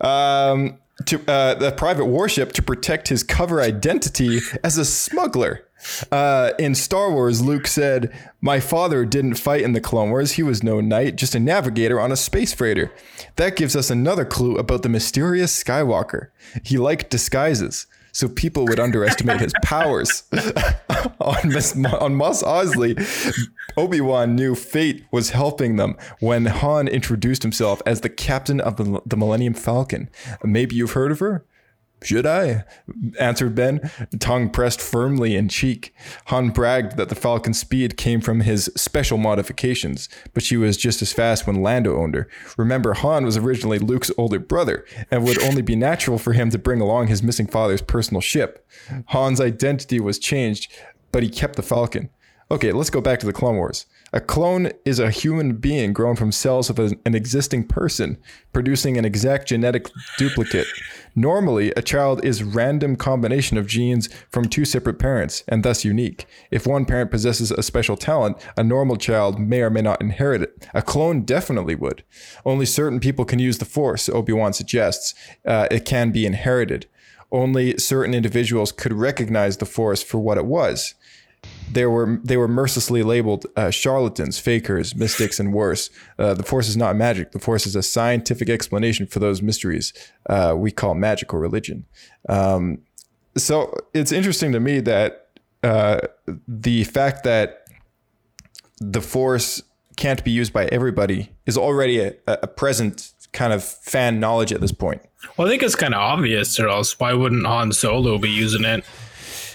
Um, to uh, the private warship to protect his cover identity as a smuggler. Uh, in Star Wars, Luke said, My father didn't fight in the Clone Wars. He was no knight, just a navigator on a space freighter. That gives us another clue about the mysterious Skywalker. He liked disguises, so people would underestimate his powers. on, Miss, on Mos Eisley, Obi-Wan knew fate was helping them when Han introduced himself as the captain of the, the Millennium Falcon. Maybe you've heard of her? Should I? answered Ben, tongue pressed firmly in cheek. Han bragged that the Falcon's speed came from his special modifications, but she was just as fast when Lando owned her. Remember, Han was originally Luke's older brother, and it would only be natural for him to bring along his missing father's personal ship. Han's identity was changed, but he kept the Falcon. Okay, let's go back to the Clone Wars. A clone is a human being grown from cells of an existing person, producing an exact genetic duplicate. Normally, a child is random combination of genes from two separate parents, and thus unique. If one parent possesses a special talent, a normal child may or may not inherit it. A clone definitely would. Only certain people can use the Force, Obi-Wan suggests. Uh, it can be inherited. Only certain individuals could recognize the Force for what it was they were they were mercilessly labeled uh, charlatans, fakers, mystics, and worse. Uh, the force is not magic. The force is a scientific explanation for those mysteries uh, we call magic or religion. Um, so it's interesting to me that uh, the fact that the Force can't be used by everybody is already a, a present kind of fan knowledge at this point. Well, I think it's kind of obvious, or else why wouldn't Han Solo be using it?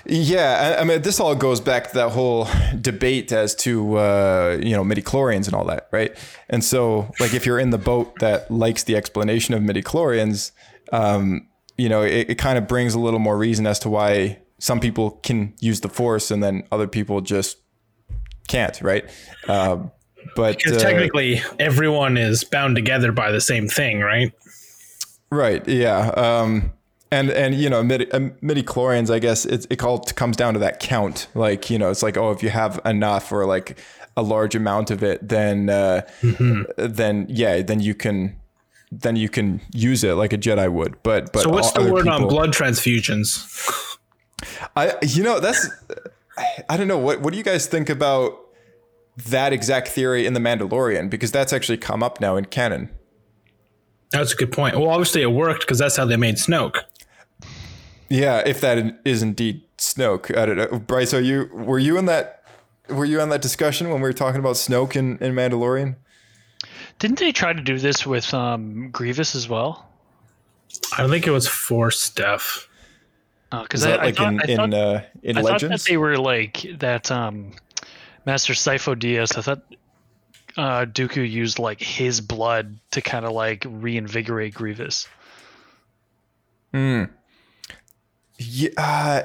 Yeah, I, I mean, this all goes back to that whole debate as to uh, you know midi chlorians and all that, right? And so, like, if you're in the boat that likes the explanation of midichlorians, um, you know, it, it kind of brings a little more reason as to why some people can use the Force and then other people just can't, right? Uh, but Because uh, technically, everyone is bound together by the same thing, right? Right. Yeah. Um, and and you know midi, um, midi chlorians, I guess it it all comes down to that count. Like you know, it's like oh, if you have enough or like a large amount of it, then uh, Mm-hmm. then yeah, then you can then you can use it like a Jedi would. But but So what's the word on blood transfusions? I you know that's I- I don't know what what do you guys think about that exact theory in the Mandalorian because that's actually come up now in canon. That's a good point. Well, obviously it worked because that's how they made Snoke. Yeah, if that is indeed Snoke. I don't know. Bryce, are you were you in that were you on that discussion when we were talking about Snoke in, in Mandalorian? Didn't they try to do this with um, Grievous as well? I don't think it was Force stuff. Because Is I, that I like thought, in I in thought, uh, in I thought that Legends? they were like that. Um, Master Sifo Dyas. I thought uh, Dooku used like his blood to kind of like reinvigorate Grievous. Yeah, uh,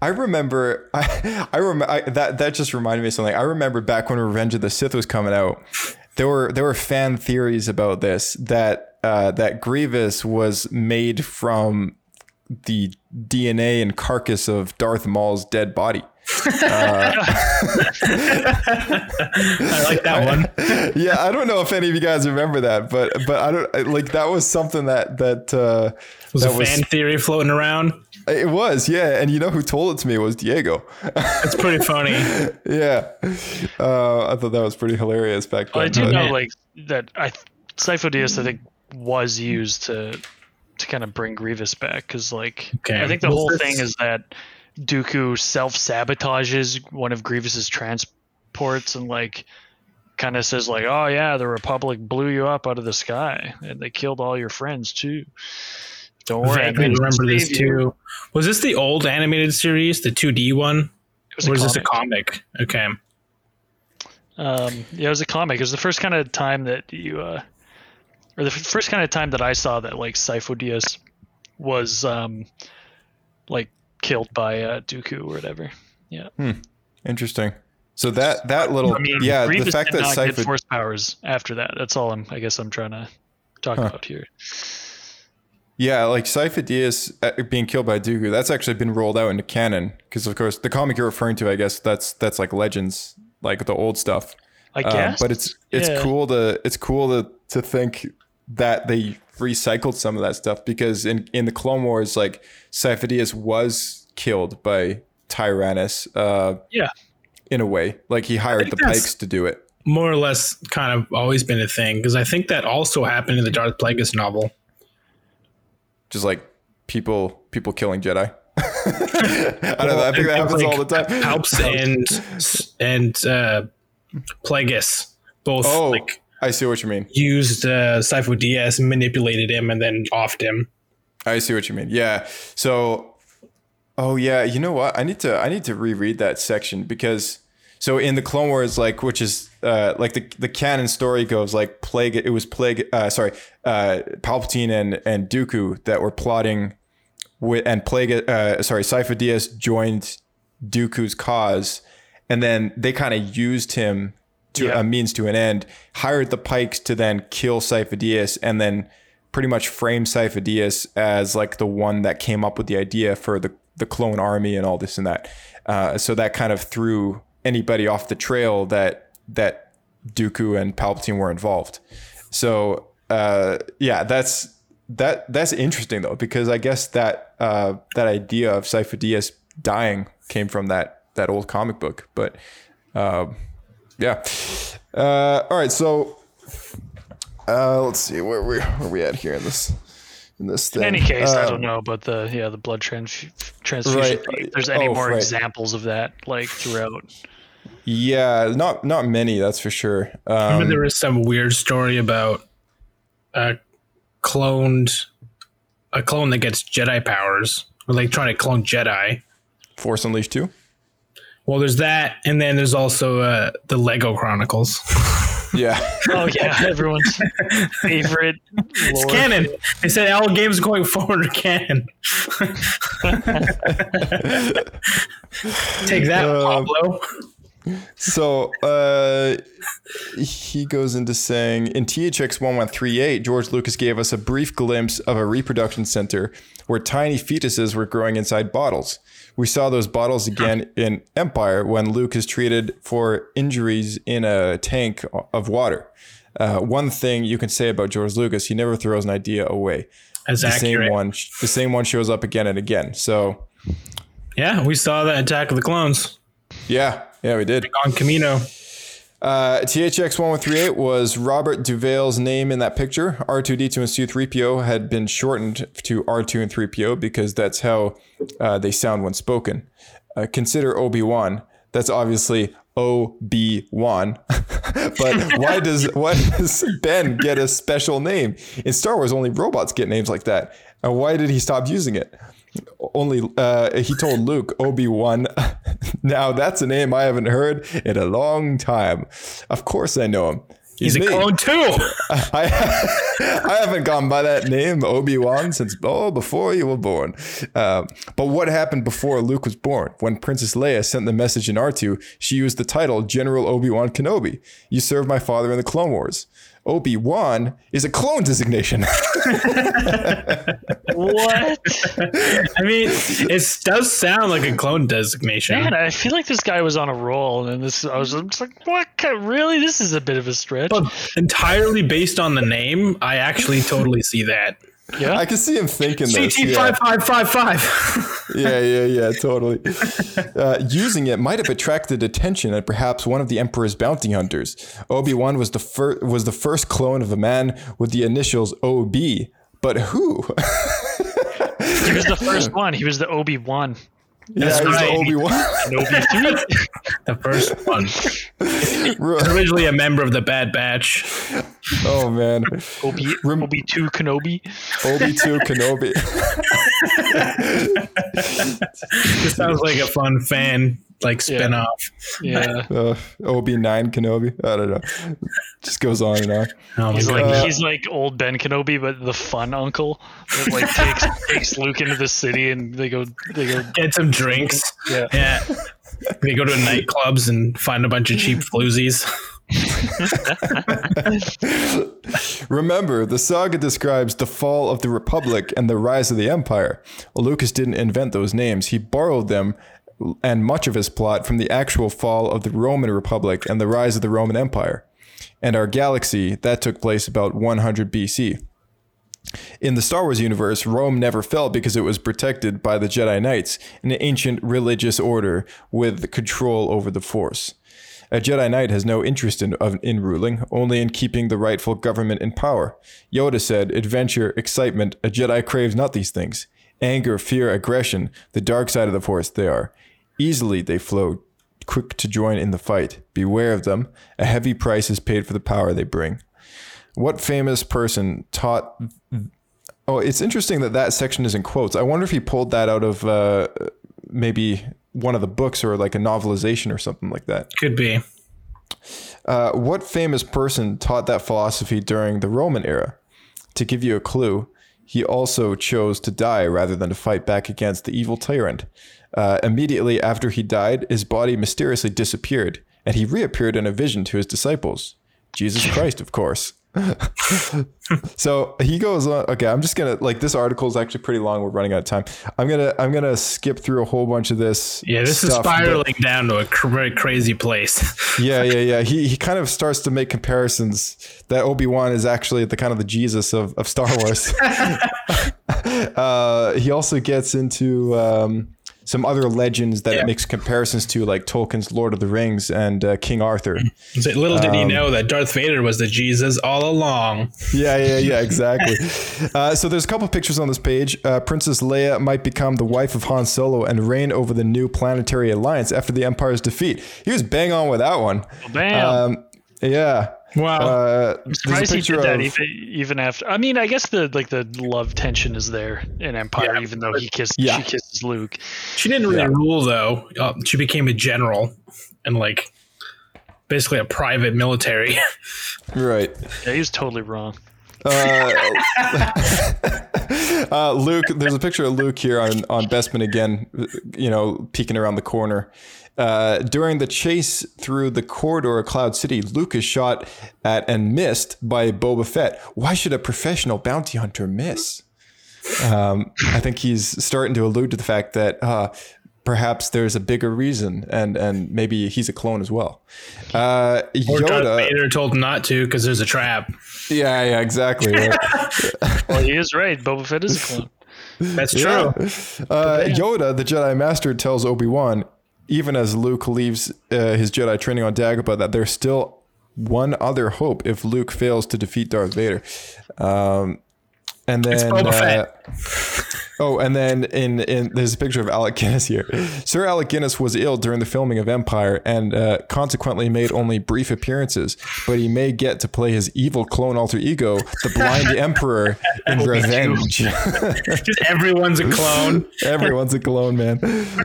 I remember. I, I remember that. That just reminded me of something. I remember back when Revenge of the Sith was coming out. There were there were fan theories about this that uh, that Grievous was made from the DNA and carcass of Darth Maul's dead body. I like that one. yeah, I don't know if any of you guys remember that, but but I don't like that was something that that uh, Was that a fan theory floating around. It was yeah, and you know who told it to me was Diego. It's pretty funny. yeah, uh, I thought that was pretty hilarious back then. I do but- know like that. I Sifo Dyas I think was used to to kind of bring Grievous back because like Okay. I think the Was whole this- thing is that Dooku self sabotages one of Grievous's transports and like kind of says like, "Oh yeah, the Republic blew you up out of the sky and they killed all your friends too." Don't worry, I Vaguely managed remember this save you." too. Was this the old animated series, the 2D one? It was a Or is this a comic. comic? Okay. Um, yeah, it was a comic. It was the first kind of time that you, uh, or the f- first kind of time that I saw that like Sifo Dyas was um, like killed by uh, Dooku or whatever. Yeah, Hmm. Interesting. So that that little I mean, yeah, Grievous the fact did that not Cypher force powers after that. That's all I'm. I guess I'm trying to talk about here. Yeah, like Diaz uh, being killed by Dooku, that's actually been rolled out into canon because of course the comic you're referring to, I guess that's that's like Legends, like the old stuff. I Um, guess, but it's it's Yeah. cool to it's cool to to think that they recycled some of that stuff because in in the Clone Wars, like Diaz was killed by Tyrannus, uh, yeah. in a way, like he hired the Pikes to do it. More or less kind of always been a thing because I think that also happened in the Darth Plagueis novel. Just like people people killing Jedi. I don't know. I think that happens like all the time. Palps and and uh, Plagueis both Oh, like I see what you mean. used uh, Sifo Dyas, manipulated him, and then offed him. I see what you mean. Yeah. So, oh yeah, you know what? I need to I need to reread that section because so in the Clone Wars, like which is uh, like the the canon story goes like plague. It was plague. Uh, sorry, uh, Palpatine and and Dooku that were plotting with and plague. Uh, sorry, Sifo Dyas joined Dooku's cause, and then they kind of used him to Yeah. a means to an end. Hired the Pikes to then kill Sifo Dyas, and then pretty much frame Sifo Dyas as like the one that came up with the idea for the the clone army and all this and that. Uh, so that kind of threw anybody off the trail that that Dooku and Palpatine were involved. So uh, yeah, that's that that's interesting though because I guess that uh, that idea of Sifo Dyas dying came from that that old comic book. But uh, yeah, uh, all right. So uh, let's see where we where we at here in this in this thing. In any case, I Um, don't know, but the yeah the blood trans- transfusion. Right. there's any Oh, more right. examples of that like throughout. Yeah, not not many, that's for sure. Um, Remember there was some weird story about a cloned a clone that gets Jedi powers, or like trying to clone Jedi. Force Unleashed 2? Well, there's that, and then there's also uh, the Lego Chronicles. Yeah. Oh yeah, everyone's favorite. It's lore. canon. They said all games going forward are canon. Take that, Um, Pablo. So uh, he goes into saying in THX 1138, George Lucas gave us a brief glimpse of a reproduction center where tiny fetuses were growing inside bottles. We saw those bottles again in Empire when Luke is treated for injuries in a tank of water. Uh, one thing you can say about George Lucas, he never throws an idea away. As The accurate. same one, the same one shows up again and again. So Yeah, we saw that Attack of the Clones yeah, yeah, we did. on Kamino. Uh, THX 1138 was Robert Duvall's name in that picture. R2D2 and C3PO had been shortened to R2 and 3PO because that's how uh, they sound when spoken. Uh, consider Obi Wan. That's obviously Obi Wan. but why does why does Ben get a special name? In Star Wars, only robots get names like that. And why did he stop using it? Only uh, he told Luke Obi Wan. now that's a name I haven't heard in a long time. Of course I know him. He's a me. clone too. I, I haven't gone by that name, Obi Wan, since oh before you were born. Um, but what happened before Luke was born? When Princess Leia sent the message in R2, she used the title General Obi Wan Kenobi. You served my father in the Clone Wars. Obi Wan is a clone designation. What? I mean, it does sound like a clone designation. Man, I feel like this guy was on a roll, and this I was just like, what? Really? This is a bit of a stretch. But entirely based on the name, I actually totally see that. Yeah. I can see him thinking this. CT yeah. five five five five. yeah, yeah, yeah, totally. Uh, using it might have attracted attention at perhaps one of the Emperor's bounty hunters. Obi Wan was the first was the first clone of a man with the initials OB. But who? he was the first one. He was the Obi Wan. yeah, he's right. Obi Wan. Obi three. The first one. Originally a member of the Bad Batch. oh man, Obi Obi two Kenobi. Obi Two Kenobi. This sounds like a fun fan like spin off. Yeah. uh, Obi Nine Kenobi. I don't know. Just goes on and on. Oh my He's god. like he's like old Ben Kenobi, but the fun uncle that like takes takes Luke into the city and they go they go Get some drinks. Yeah. Yeah. They go to nightclubs and find a bunch of cheap floozies. Remember, the saga describes the fall of the Republic and the rise of the Empire. Well, Lucas didn't invent those names, he borrowed them and much of his plot from the actual fall of the Roman Republic and the rise of the Roman Empire. And our galaxy, that took place about 100 BC. In the Star Wars universe, Rome never fell because it was protected by the Jedi Knights, an ancient religious order with control over the Force. A Jedi Knight has no interest in, in ruling, only in keeping the rightful government in power. Yoda said, Adventure, excitement, a Jedi craves not these things. Anger, fear, aggression, the dark side of the Force they are. Easily they flow, quick to join in the fight. Beware of them. A heavy price is paid for the power they bring. What famous person taught? Oh, it's interesting that that section is in quotes. I wonder if he pulled that out of uh, maybe one of the books or like a novelization or something like that. Could be. Uh, what famous person taught that philosophy during the Roman era? To give you a clue, he also chose to die rather than to fight back against the evil tyrant. Uh, immediately after he died, his body mysteriously disappeared, and he reappeared in a vision to his disciples. Jesus Christ, of course. so he goes on. Okay, I'm just gonna like this article is actually pretty long. We're running out of time. I'm gonna I'm gonna skip through a whole bunch of this. Yeah, this is stuff, but- spiraling down to a cr- very crazy place. yeah, yeah, yeah. He he kind of starts to make comparisons that Obi Wan is actually the kind of the Jesus of, of Star Wars. uh, he also gets into um, some other legends that Yeah. it makes comparisons to, like Tolkien's Lord of the Rings and uh, King Arthur. So little did he Um, know that Darth Vader was the Jesus all along. Yeah, yeah, yeah, exactly. uh, so there's a couple pictures on this page. Uh, Princess Leia might become the wife of Han Solo and reign over the new planetary alliance after the Empire's defeat. He was bang on with that one. Bam. Um, yeah. Wow. Uh, I'm surprised he picture did that of- even, even after. I mean, I guess the like the love tension is there in Empire, even though he kissed Yeah. she kisses Luke. She didn't really Yeah. rule though. Uh, she became a general and like basically a private military. Right. Yeah, he was totally wrong. Uh, uh, Luke, there's a picture of Luke here on, on Bespin again, you know, peeking around the corner. Uh, during the chase through the corridor of Cloud City, Luke is shot at and missed by Boba Fett. Why should a professional bounty hunter miss? Um, I think he's starting to allude to the fact that uh, perhaps there's a bigger reason, and and maybe he's a clone as well. Uh, or Darth Yoda, Vader told him not to because there's a trap. yeah, yeah, exactly. right. Well, he is right. Boba Fett is a clone. That's Yeah. true. Uh, Yoda, the Jedi Master, tells Obi Wan, even as Luke leaves uh, his Jedi training on Dagobah, that there's still one other hope if Luke fails to defeat Darth Vader. Um, and then, Boba uh, oh, and then in in there's a picture of Alec Guinness here. Sir Alec Guinness was ill during the filming of Empire and uh, consequently made only brief appearances, but he may get to play his evil clone alter ego, the Blind Emperor, in Revenge. Just everyone's a clone. Everyone's a clone, man.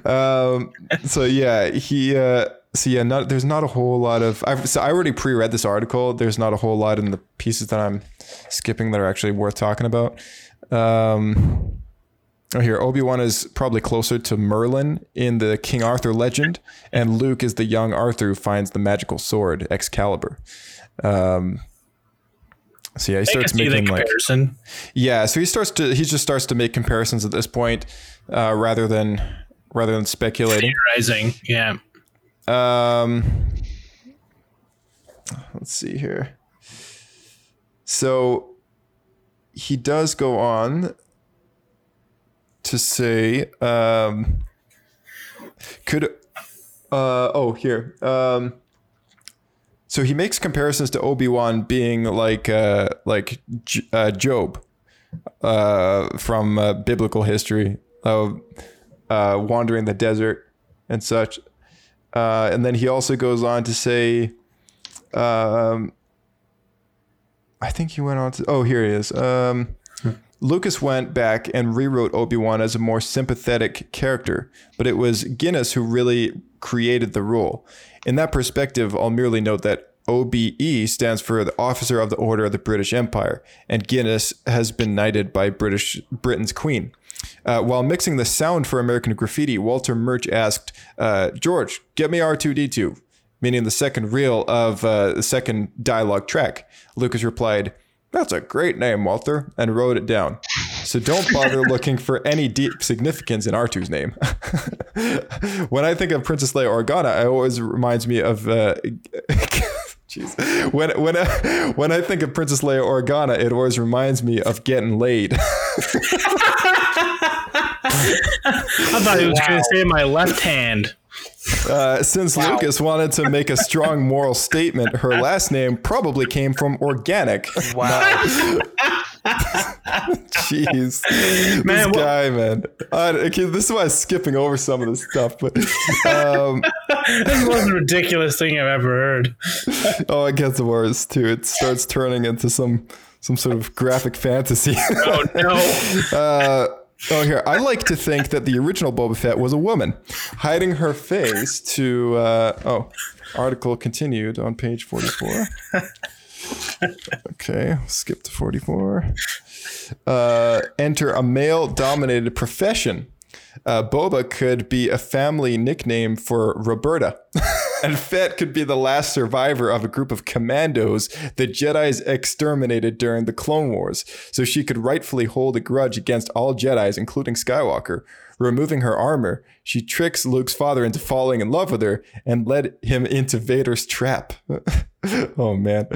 Um, so yeah, he. Uh, so yeah, not, there's not a whole lot of. I've, so I already pre-read this article. There's not a whole lot in the pieces that I'm skipping that are actually worth talking about. Um, oh, here Obi Wan is probably closer to Merlin in the King Arthur legend, and Luke is the young Arthur who finds the magical sword Excalibur. Um, so yeah, he starts making like comparison. yeah, so he starts to he just starts to make comparisons at this point, uh, rather than rather than speculating. Rising. Yeah. Um, let's see here. So he does go on to say, um, could uh, oh here. Um, so he makes comparisons to Obi Wan being like uh, like J- uh, Job uh, from uh, biblical history of uh, wandering the desert and such. Uh, and then he also goes on to say, um, I think he went on to, oh, here he is. Um, Lucas went back and rewrote Obi Wan as a more sympathetic character, but it was Guinness who really created the role. In that perspective, I'll merely note that OBE stands for the Officer of the Order of the British Empire, and Guinness has been knighted by British Britain's Queen. Uh, while mixing the sound for American Graffiti, Walter Murch asked, uh, George, get me R2D2, meaning the second reel of uh, the second dialogue track. Lucas replied, That's a great name, Walter, and wrote it down. So don't bother looking for any deep significance in R2's name. when I think of Princess Leia Organa, it always reminds me of. Uh, Jeez. When when I, when I think of Princess Leia Organa, it always reminds me of getting laid. I thought he was going to say my left hand. Uh, since Lucas wanted to make a strong moral statement, her last name probably came from organic. Wow. Jeez, Man, this what- guy, man. Uh, okay, this is why I'm skipping over some of this stuff, but um, This is the most ridiculous thing I've ever heard. oh, it gets worse too. It starts turning into some some sort of graphic fantasy. Oh no! Uh, oh, here. I like to think that the original Boba Fett was a woman, hiding her face to. Uh, oh, article continued on page 44. Okay, skip to 44. Uh, enter a male dominated profession. Uh, Boba could be a family nickname for Roberta. and Fett could be the last survivor of a group of commandos the Jedi's exterminated during the Clone Wars, so she could rightfully hold a grudge against all Jedi's, including Skywalker. Removing her armor, she tricks Luke's father into falling in love with her and led him into Vader's trap. oh man.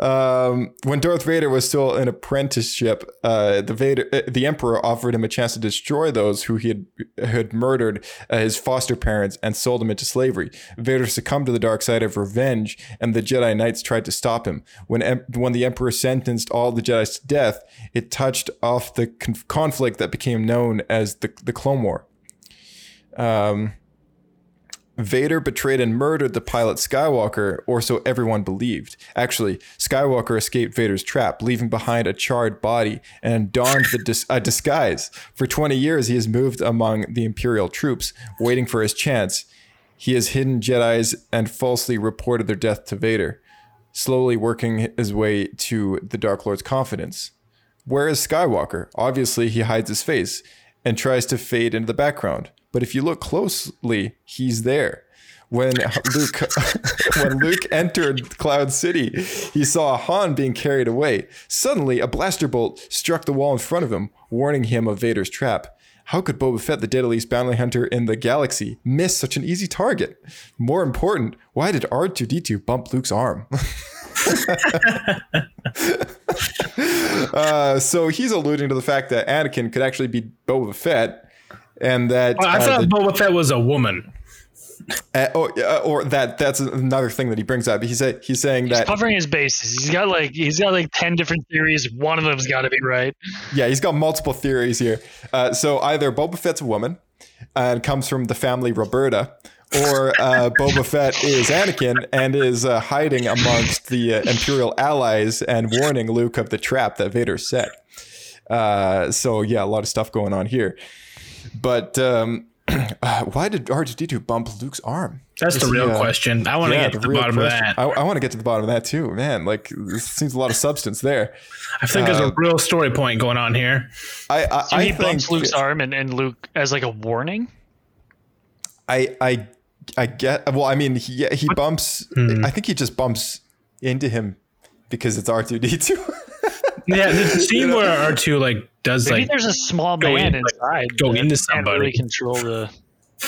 Um, when Darth Vader was still an apprenticeship, uh, the Vader, uh, the Emperor offered him a chance to destroy those who he had had murdered uh, his foster parents and sold him into slavery. Vader succumbed to the dark side of revenge, and the Jedi Knights tried to stop him. When when the Emperor sentenced all the Jedi to death, it touched off the con- conflict that became known as the the Clone War. Um. Vader betrayed and murdered the pilot Skywalker, or so everyone believed. Actually, Skywalker escaped Vader's trap, leaving behind a charred body and donned dis- a disguise. For 20 years, he has moved among the Imperial troops, waiting for his chance. He has hidden Jedi's and falsely reported their death to Vader, slowly working his way to the Dark Lord's confidence. Where is Skywalker? Obviously, he hides his face and tries to fade into the background. But if you look closely, he's there. When Luke when Luke entered Cloud City, he saw Han being carried away. Suddenly, a blaster bolt struck the wall in front of him, warning him of Vader's trap. How could Boba Fett, the deadliest bounty hunter in the galaxy, miss such an easy target? More important, why did R2D2 bump Luke's arm? uh, so he's alluding to the fact that Anakin could actually be Boba Fett, and that I uh, thought the- Boba Fett was a woman. uh, or, uh, or that that's another thing that he brings up. He's say, he's saying that He's Covering his bases. He's got like he's got like ten different theories. One of them's got to be right. yeah, he's got multiple theories here. Uh, so either Boba Fett's a woman and comes from the family Roberta, or uh, Boba Fett is Anakin and is uh, hiding amongst the uh, Imperial allies and warning Luke of the trap that Vader set. Uh, so yeah, a lot of stuff going on here. But um, uh, why did R2D2 bump Luke's arm? That's Is the he, real uh, question. I want to get to the real bottom of that. I, I want to get to the bottom of that too, man. Like, this seems a lot of substance there. I think there's a real story point going on here. I, I, So I he think bumps Luke's arm and, and Luke as like a warning. I, I, I get. Well, I mean, he, he bumps. Hmm. I think he just bumps into him because it's R two D two. Yeah, the scene where R two like does Maybe like there's a small man in- inside. go that into can't Really somebody. control the.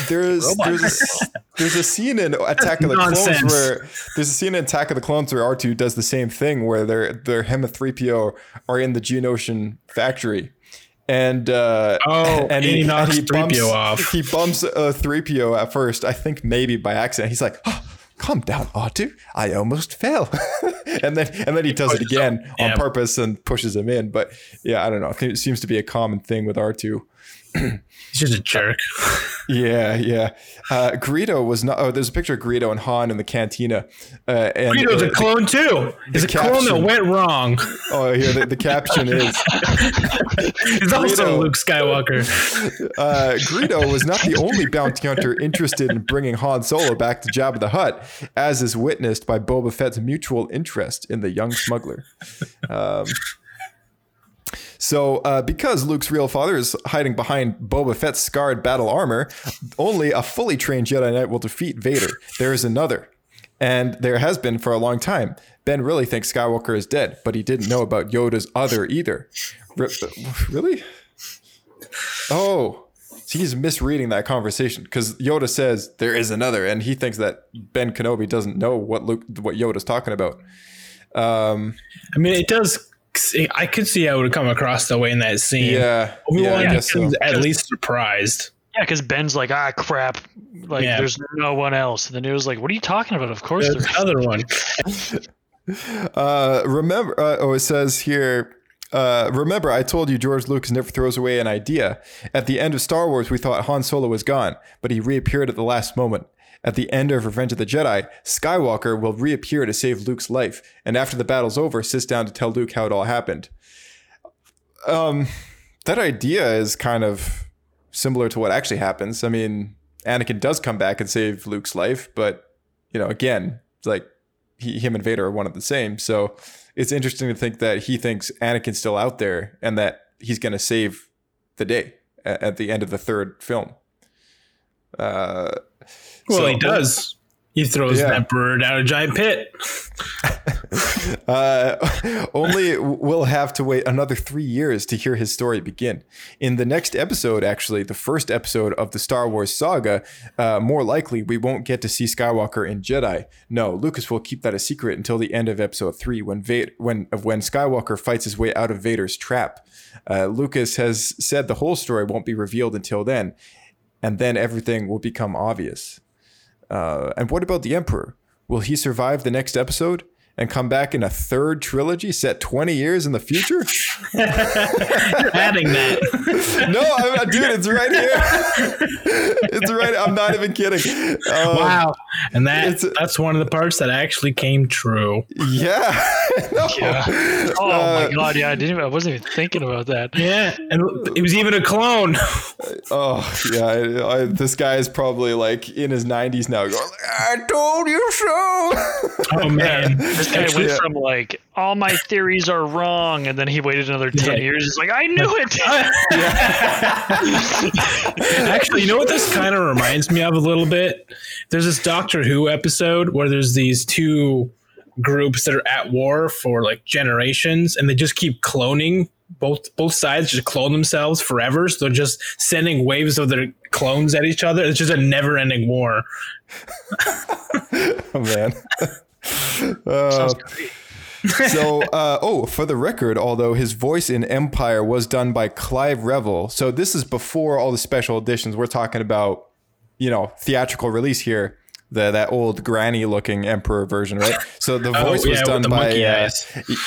There's there's a, there's a scene in Attack of the Clones where there's a scene in Attack of the Clones where R two does the same thing where they're they're him and three PO are in the Geonosian factory. And uh, Oh, and he knocks bumps 3PO off. He bumps uh, three PO at first. I think maybe by accident. He's like, oh, "Calm down, R2. I almost fell." and then and then he does it again on Yeah. purpose and pushes him in. But yeah, I don't know. It seems to be a common thing with R2. He's just a jerk. Yeah, yeah. Uh, Greedo was not. Oh, there's a picture of Greedo and Han in the cantina. Uh, and Greedo's uh, a clone too. He's a clone that caption- went wrong. Oh, here the, the caption is He's also Luke Skywalker. uh, Greedo was not the only bounty hunter interested in bringing Han Solo back to Jabba the Hutt, as is witnessed by Boba Fett's mutual interest in the young smuggler. Um, so, uh, because Luke's real father is hiding behind Boba Fett's scarred battle armor, only a fully trained Jedi Knight will defeat Vader. There is another, and there has been for a long time. Ben really thinks Skywalker is dead, but he didn't know about Yoda's other either. Re- really? Oh, he's misreading that conversation because Yoda says there is another, and he thinks that Ben Kenobi doesn't know what Luke, what Yoda's talking about. Um, I mean, it does. I could see how it would come across the way in that scene. yeah, Obi yeah, Wan I guess so. at least surprised. Yeah, because Ben's like, ah, crap. Like, Yeah. there's no one else. And then it was like, what are you talking about? Of course There's there's. another one. Uh, remember, uh, oh, it says here. Uh, remember, I told you George Lucas never throws away an idea. At the end of Star Wars, we thought Han Solo was gone, but he reappeared at the last moment. At the end of Revenge of the Jedi, Skywalker will reappear to save Luke's life, and after the battle's over, sits down to tell Luke how it all happened. Um, that idea is kind of similar to what actually happens. I mean, Anakin does come back and save Luke's life, but you know, again, like he, him and Vader are one of the same. So it's interesting to think that he thinks Anakin's still out there and that he's going to save the day at, at the end of the third film. Uh, Well, so- he does. He throws Yeah. that bird down a giant pit. Uh, only we'll have to wait another three years to hear his story begin. In the next episode, actually, the first episode of the Star Wars saga, uh, more likely we won't get to see Skywalker in Jedi. No, Lucas will keep that a secret until the end of Episode Three, when Va- when when Skywalker fights his way out of Vader's trap. Uh, Lucas has said the whole story won't be revealed until then, and then everything will become obvious. Uh, and what about the Emperor? Will he survive the next episode and come back in a third trilogy set 20 years in the future? Adding that. no, I'm, dude, it's right here. it's right. I'm not even kidding. Um, Wow. And that, it's, that's one of the parts that actually came true. Yeah. No. Yeah. Oh Uh, my god, yeah, I didn't even, I wasn't even thinking about that. Yeah. And it was even a clone. Oh, yeah. I, I, this guy is probably like in his 90s now going, I told you so. Oh man. This guy went Yeah. from like all my theories are wrong, and then he waited another ten like- years. He's like, I knew it. Actually, you know what this kind of reminds me of a little bit? There's this Doctor Who episode where there's these two groups that are at war for like generations and they just keep cloning both both sides just clone themselves forever. So they're just sending waves of their clones at each other. It's just a never ending war. Oh, man. Uh, so, uh, oh, for the record, although his voice in Empire was done by Clive Revill, so this is before all the special editions. We're talking about, you know, theatrical release here. The, that old granny looking emperor version, right? So the Oh, voice was yeah, with done by uh,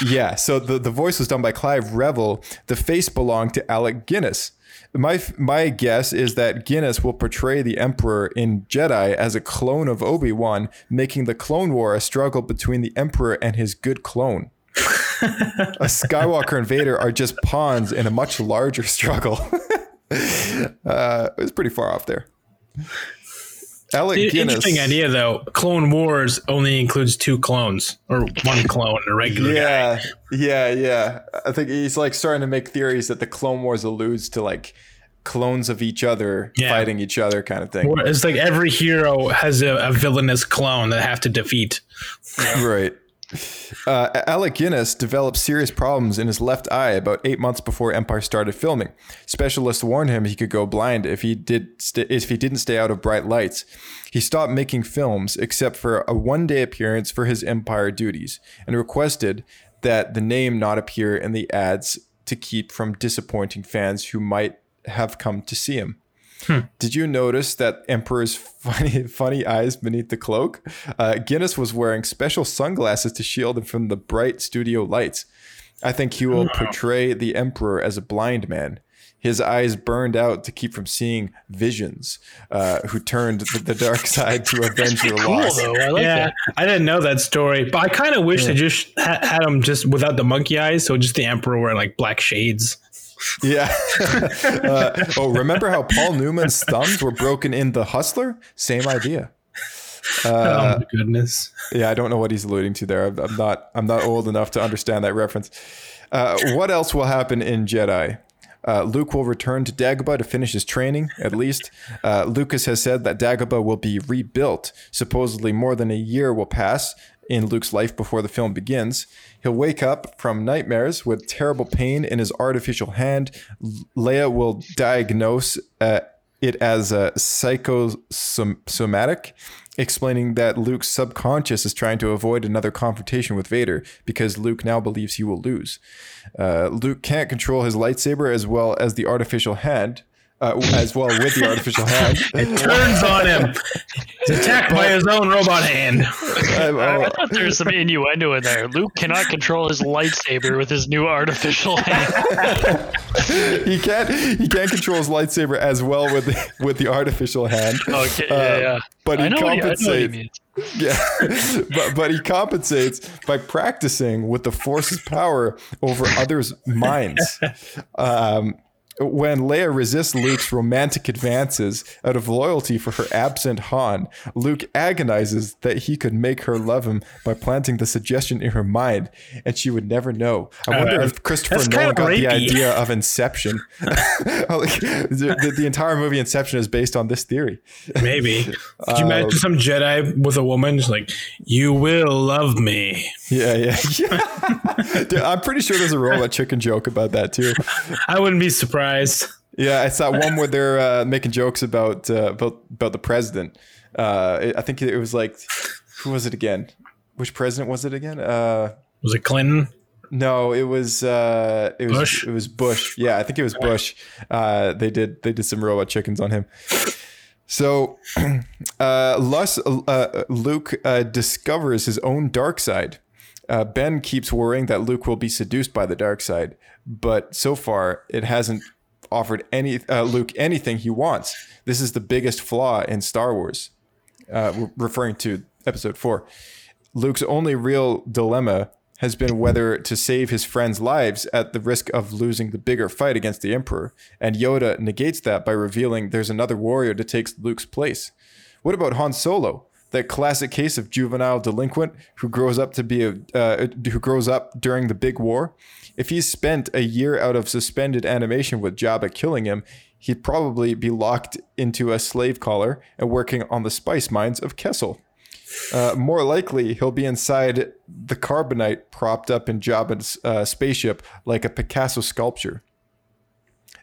yeah. So the, the voice was done by Clive Revill. The face belonged to Alec Guinness. My my guess is that Guinness will portray the Emperor in Jedi as a clone of Obi Wan, making the Clone War a struggle between the Emperor and his good clone. a Skywalker and Vader are just pawns in a much larger struggle. uh, it was pretty far off there. Alec Guinness. Interesting idea though. Clone Wars only includes two clones or one clone, a regular guy. Yeah, yeah, yeah. I think he's like starting to make theories that the Clone Wars alludes to like clones of each other Yeah. fighting each other kind of thing. It's like every hero has a, a villainous clone that they have to defeat. Right. Uh, Alec Guinness developed serious problems in his left eye about eight months before Empire started filming. Specialists warned him he could go blind if he did st- if he didn't stay out of bright lights. He stopped making films except for a one-day appearance for his Empire duties and requested that the name not appear in the ads to keep from disappointing fans who might have come to see him. Did you notice that Emperor's funny, funny eyes beneath the cloak? Uh, Guinness was wearing special sunglasses to shield him from the bright studio lights. I think he will portray the Emperor as a blind man. His eyes burned out to keep from seeing visions, uh, who turned the, the dark side to avenge their cool loss. though. I like yeah, that. I didn't know that story, but I kind of wish they just ha- had him just without the monkey eyes, so just the emperor wearing like black shades. Yeah. uh, oh, remember how Paul Newman's thumbs were broken in The Hustler? Same idea. oh my goodness! Yeah, I don't know what he's alluding to there. I'm, I'm not. I'm not old enough to understand that reference. Uh, what else will happen in Jedi? Uh, Luke will return to Dagobah to finish his training. At least, uh, Lucas has said that Dagobah will be rebuilt. Supposedly, more than a year will pass in Luke's life before the film begins. He'll wake up from nightmares with terrible pain in his artificial hand. Leia will diagnose uh, it as a psychosomatic, explaining that Luke's subconscious is trying to avoid another confrontation with Vader because Luke now believes he will lose. Uh, Luke can't control his lightsaber as well as the artificial hand. Uh, as well with the artificial hand. Turns on him. He's attacked by his own robot hand. I, oh, I thought there was some innuendo in there. Luke cannot control his lightsaber with his new artificial hand. he can't he can't control his lightsaber as well with the, with the artificial hand. Okay, Uh, yeah, yeah. but he I know what he- I know what he compensates. means. Yeah, but but he compensates by practicing with the force's power over others' minds. Um, when Leia resists Luke's romantic advances out of loyalty for her absent Han, Luke agonizes that he could make her love him by planting the suggestion in her mind, and she would never know. I wonder Uh, if Christopher Nolan got the idea of Inception. The, the entire movie Inception is based on this theory. Maybe. Could you imagine some Jedi with a woman just like, "You will love me." Yeah, yeah, yeah. Dude, I'm pretty sure there's a robot chicken joke about that too. I wouldn't be surprised. Yeah, it's that one where they're uh, making jokes about uh, about about the president. Uh, I think it was like, who was it again? Which president was it again? Uh, Was it Clinton? no, it was uh, it was Bush? it was Bush. Yeah, I think it was Bush. Uh, they did they did some robot chickens on him. So, uh, Lus, uh, Luke uh, discovers his own dark side. Uh, ben keeps worrying that Luke will be seduced by the dark side, but so far it hasn't offered any uh, Luke anything he wants. This is the biggest flaw in Star Wars, uh, referring to Episode Four. Luke's only real dilemma has been whether to save his friends' lives at the risk of losing the bigger fight against the Emperor, and Yoda negates that by revealing there's another warrior to take Luke's place. What about Han Solo? That classic case of juvenile delinquent who grows up to be a uh, who grows up during the big war. If he spent a year out of suspended animation with Jabba killing him, he'd probably be locked into a slave collar and working on the spice mines of Kessel. Uh, more likely, he'll be inside the carbonite propped up in Jabba's uh, spaceship like a Picasso sculpture.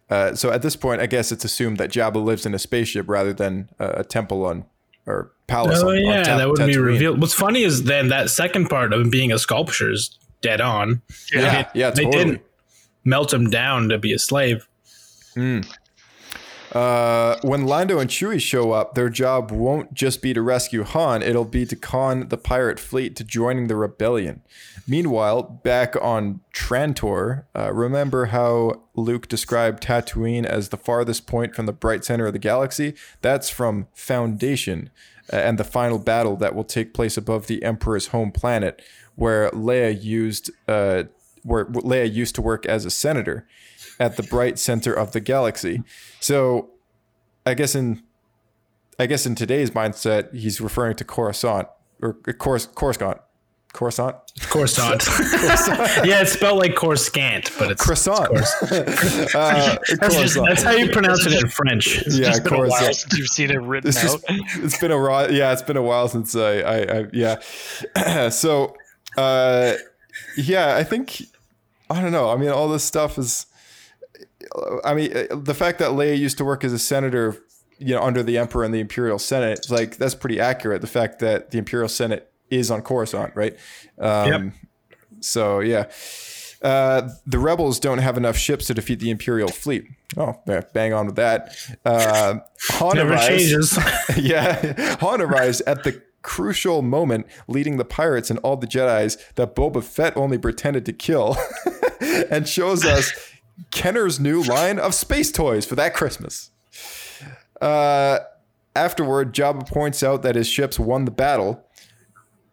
Uh, so at this point, I guess it's assumed that Jabba lives in a spaceship rather than uh, a temple on or palace. Oh on, on yeah, Ta- that would be revealed. What's funny is then that second part of being a sculpture is dead on. Yeah, yeah, they totally. didn't melt him down to be a slave. Uh, when Lando and Chewie show up, their job won't just be to rescue Han, it'll be to con the pirate fleet to joining the rebellion. Meanwhile, back on Trantor, uh, remember how Luke described Tatooine as the farthest point from the bright center of the galaxy? That's from Foundation uh, and the final battle that will take place above the Emperor's home planet, where Leia used uh, where Leia used to work as a senator at the bright center of the galaxy. So, I guess in I guess in today's mindset, he's referring to Coruscant or uh, Cors- Coruscant. Coruscant? Coruscant. yeah, it's spelled like Coruscant, but it's Croissant. uh, That's, just, that's how you pronounce it in French. yeah, It's been a while Coruscant. since you've seen it written It's out. just it's been a while. Yeah, it's been a while since I, I, I yeah. so, uh, yeah, I think I don't know. I mean, all this stuff is. I mean, uh, the fact that Leia used to work as a senator, you know, under the Emperor and the Imperial Senate, like that's pretty accurate. The fact that the Imperial Senate is on Coruscant, right? Um, Yep. So yeah. Uh, the rebels don't have enough ships to defeat the Imperial fleet. Oh, yeah, bang on with that. Uh, Han Never arrives- changes. yeah, Han arrives at the crucial moment, leading the pirates and all the Jedi's that Boba Fett only pretended to kill, and shows us Kenner's new line of space toys for that Christmas. Uh, afterward, Jabba points out that his ships won the battle,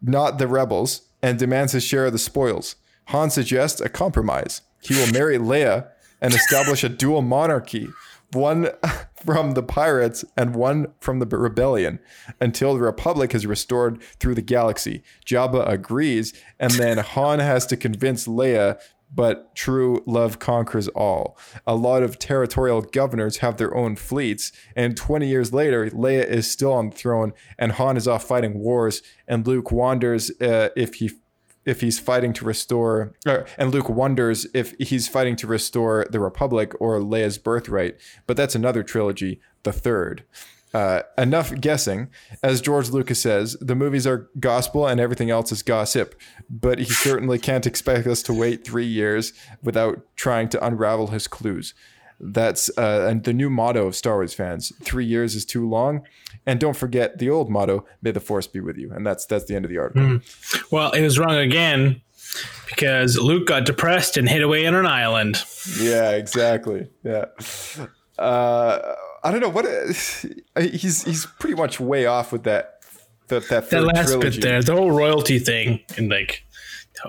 not the rebels, and demands his share of the spoils. Han suggests a compromise. He will marry Leia and establish a dual monarchy, one from the pirates and one from the rebellion, until the Republic is restored through the galaxy. Jabba agrees, and then Han has to convince Leia but true love conquers all. A lot of territorial governors have their own fleets, and 20 years later, Leia is still on the throne, and Han is off fighting wars, and Luke wanders uh, if he if he's fighting to restore, uh, and Luke wonders if he's fighting to restore the Republic or Leia's birthright. But that's another trilogy, the third. Uh, enough guessing. As George Lucas says, the movies are gospel and everything else is gossip. But he certainly can't expect us to wait three years without trying to unravel his clues. That's uh, and the new motto of Star Wars fans: three years is too long. And don't forget the old motto: "May the Force be with you." And that's that's the end of the article. Well, it was wrong again because Luke got depressed and hid away on an island. Yeah, exactly. Yeah. Uh, I don't know what he's he's pretty much way off with that that that, That last trilogy. bit there, the whole royalty thing, and like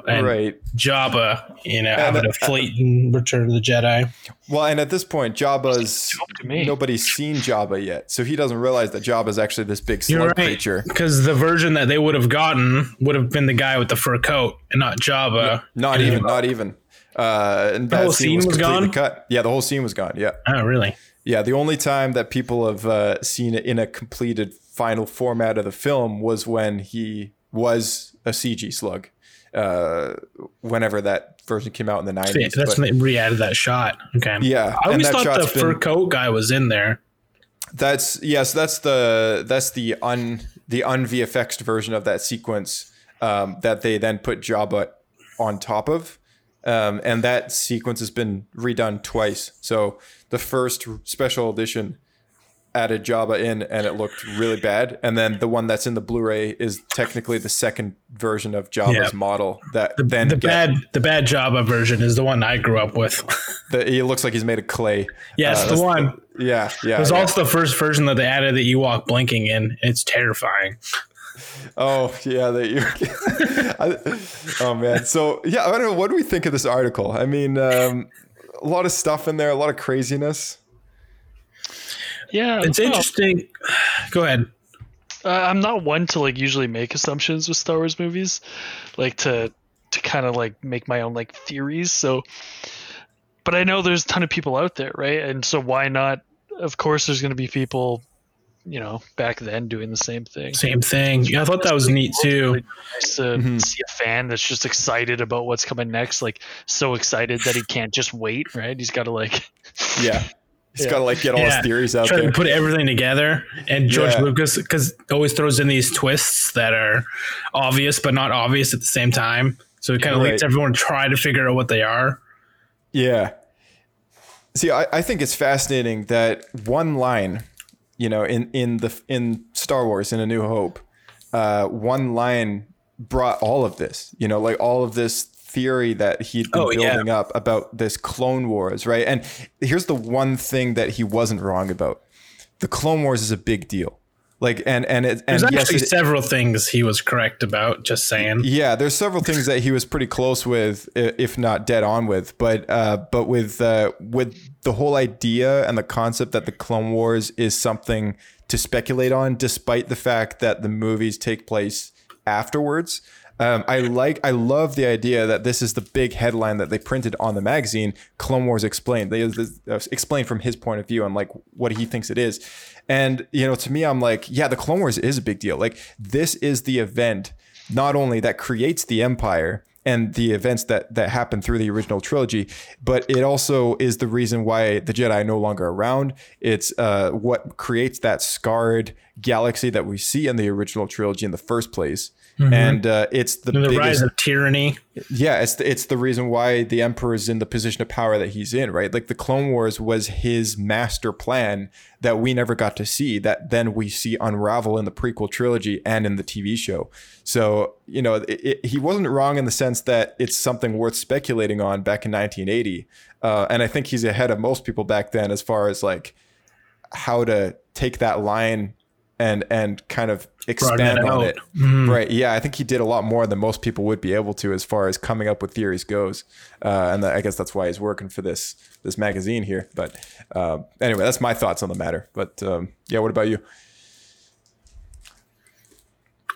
and Right. Jabba, you know, having uh, a fleet in Return of the Jedi. Well, and at this point, Jabba's to nobody's seen Jabba yet, so he doesn't realize that Jabba's actually this big slug right, creature. because the version that they would have gotten would have been the guy with the fur coat and not Jabba. Not even, not even. Uh, and that whole scene was completely gone? Cut. Yeah, the whole scene was gone. Yeah, Oh, really? yeah. The only time that people have uh, seen it in a completed final format of the film was when he was a CG slug. Uh, whenever that version came out in the nineties. that's when they re-added that shot. Okay. Yeah, I always thought the fur been- coat guy was in there. That's yes, that's the that's the un the un VFX version of that sequence um, that they then put Jabba on top of, um, and that sequence has been redone twice. So the first special edition added Jabba in, and it looked really bad, and then the one that's in the Blu-ray is technically the second version of Jabba's Yeah. model that then The get- bad, the bad Jabba version is the one I grew up with. the, he looks like he's made of clay. yes, Uh, the one. Yeah, yeah. It was yeah. also the first version that they added the Ewok blinking in. It's terrifying. Oh yeah, that you. Oh man, so yeah, I don't know. What do we think of this article? I mean, um, a lot of stuff in there, a lot of craziness. Yeah, It's well, interesting. Go ahead. uh, I'm not one to like usually make assumptions with Star Wars movies, like to to kind of like make my own like theories. So, but I know there's a ton of people out there, right? And so why not? Of course, there's going to be people, you know, back then doing the same thing. Same thing. Yeah, I thought that was neat too. Nice to Mm-hmm. see a fan that's just excited about what's coming next, like so excited that he can't just wait, right? He's got to like, Yeah, he's Yeah. got to like get all Yeah. his theories out Trying there. to put everything together, and George Yeah. Lucas because always throws in these twists that are obvious but not obvious at the same time. So it kind of Right. leads everyone try to figure out what they are. Yeah. See, I, I think it's fascinating that one line, you know, in in the in Star Wars in A New Hope, uh, one line brought all of this. You know, like all of this theory that he'd been Oh, yeah. building up about this Clone Wars, right? And here's the one thing that he wasn't wrong about: the Clone Wars is a big deal. Like, and and it, and There's yes, it- several things he was correct about. Just saying. yeah, there's several things that he was pretty close with, if not dead on with. But uh, but with uh, with the whole idea and the concept that the Clone Wars is something to speculate on, despite the fact that the movies take place afterwards. Um, I like, I love the idea that this is the big headline that they printed on the magazine. Clone Wars explained. They uh, explained from his point of view and like what he thinks it is. And you know, to me, I'm like, yeah, the Clone Wars is a big deal. Like this is the event not only that creates the empire and the events that that happen through the original trilogy, but it also is the reason why the Jedi are no longer around. It's uh, what creates that scarred galaxy that we see in the original trilogy in the first place. And uh, it's the, And the biggest rise of tyranny. yeah, it's the, it's the reason why the emperor is in the position of power that he's in, right? Like the Clone Wars was his master plan that we never got to see, that then we see unravel in the prequel trilogy and in the TV show. So you know, it, it, he wasn't wrong in the sense that it's something worth speculating on back in 1980, uh, and I think he's ahead of most people back then as far as like how to take that line and and kind of expand on out. it. Right. Yeah, I think he did a lot more than most people would be able to as far as coming up with theories goes. Uh, and I guess that's why he's working for this this magazine here. But uh, anyway, that's my thoughts on the matter. But um, yeah, what about you?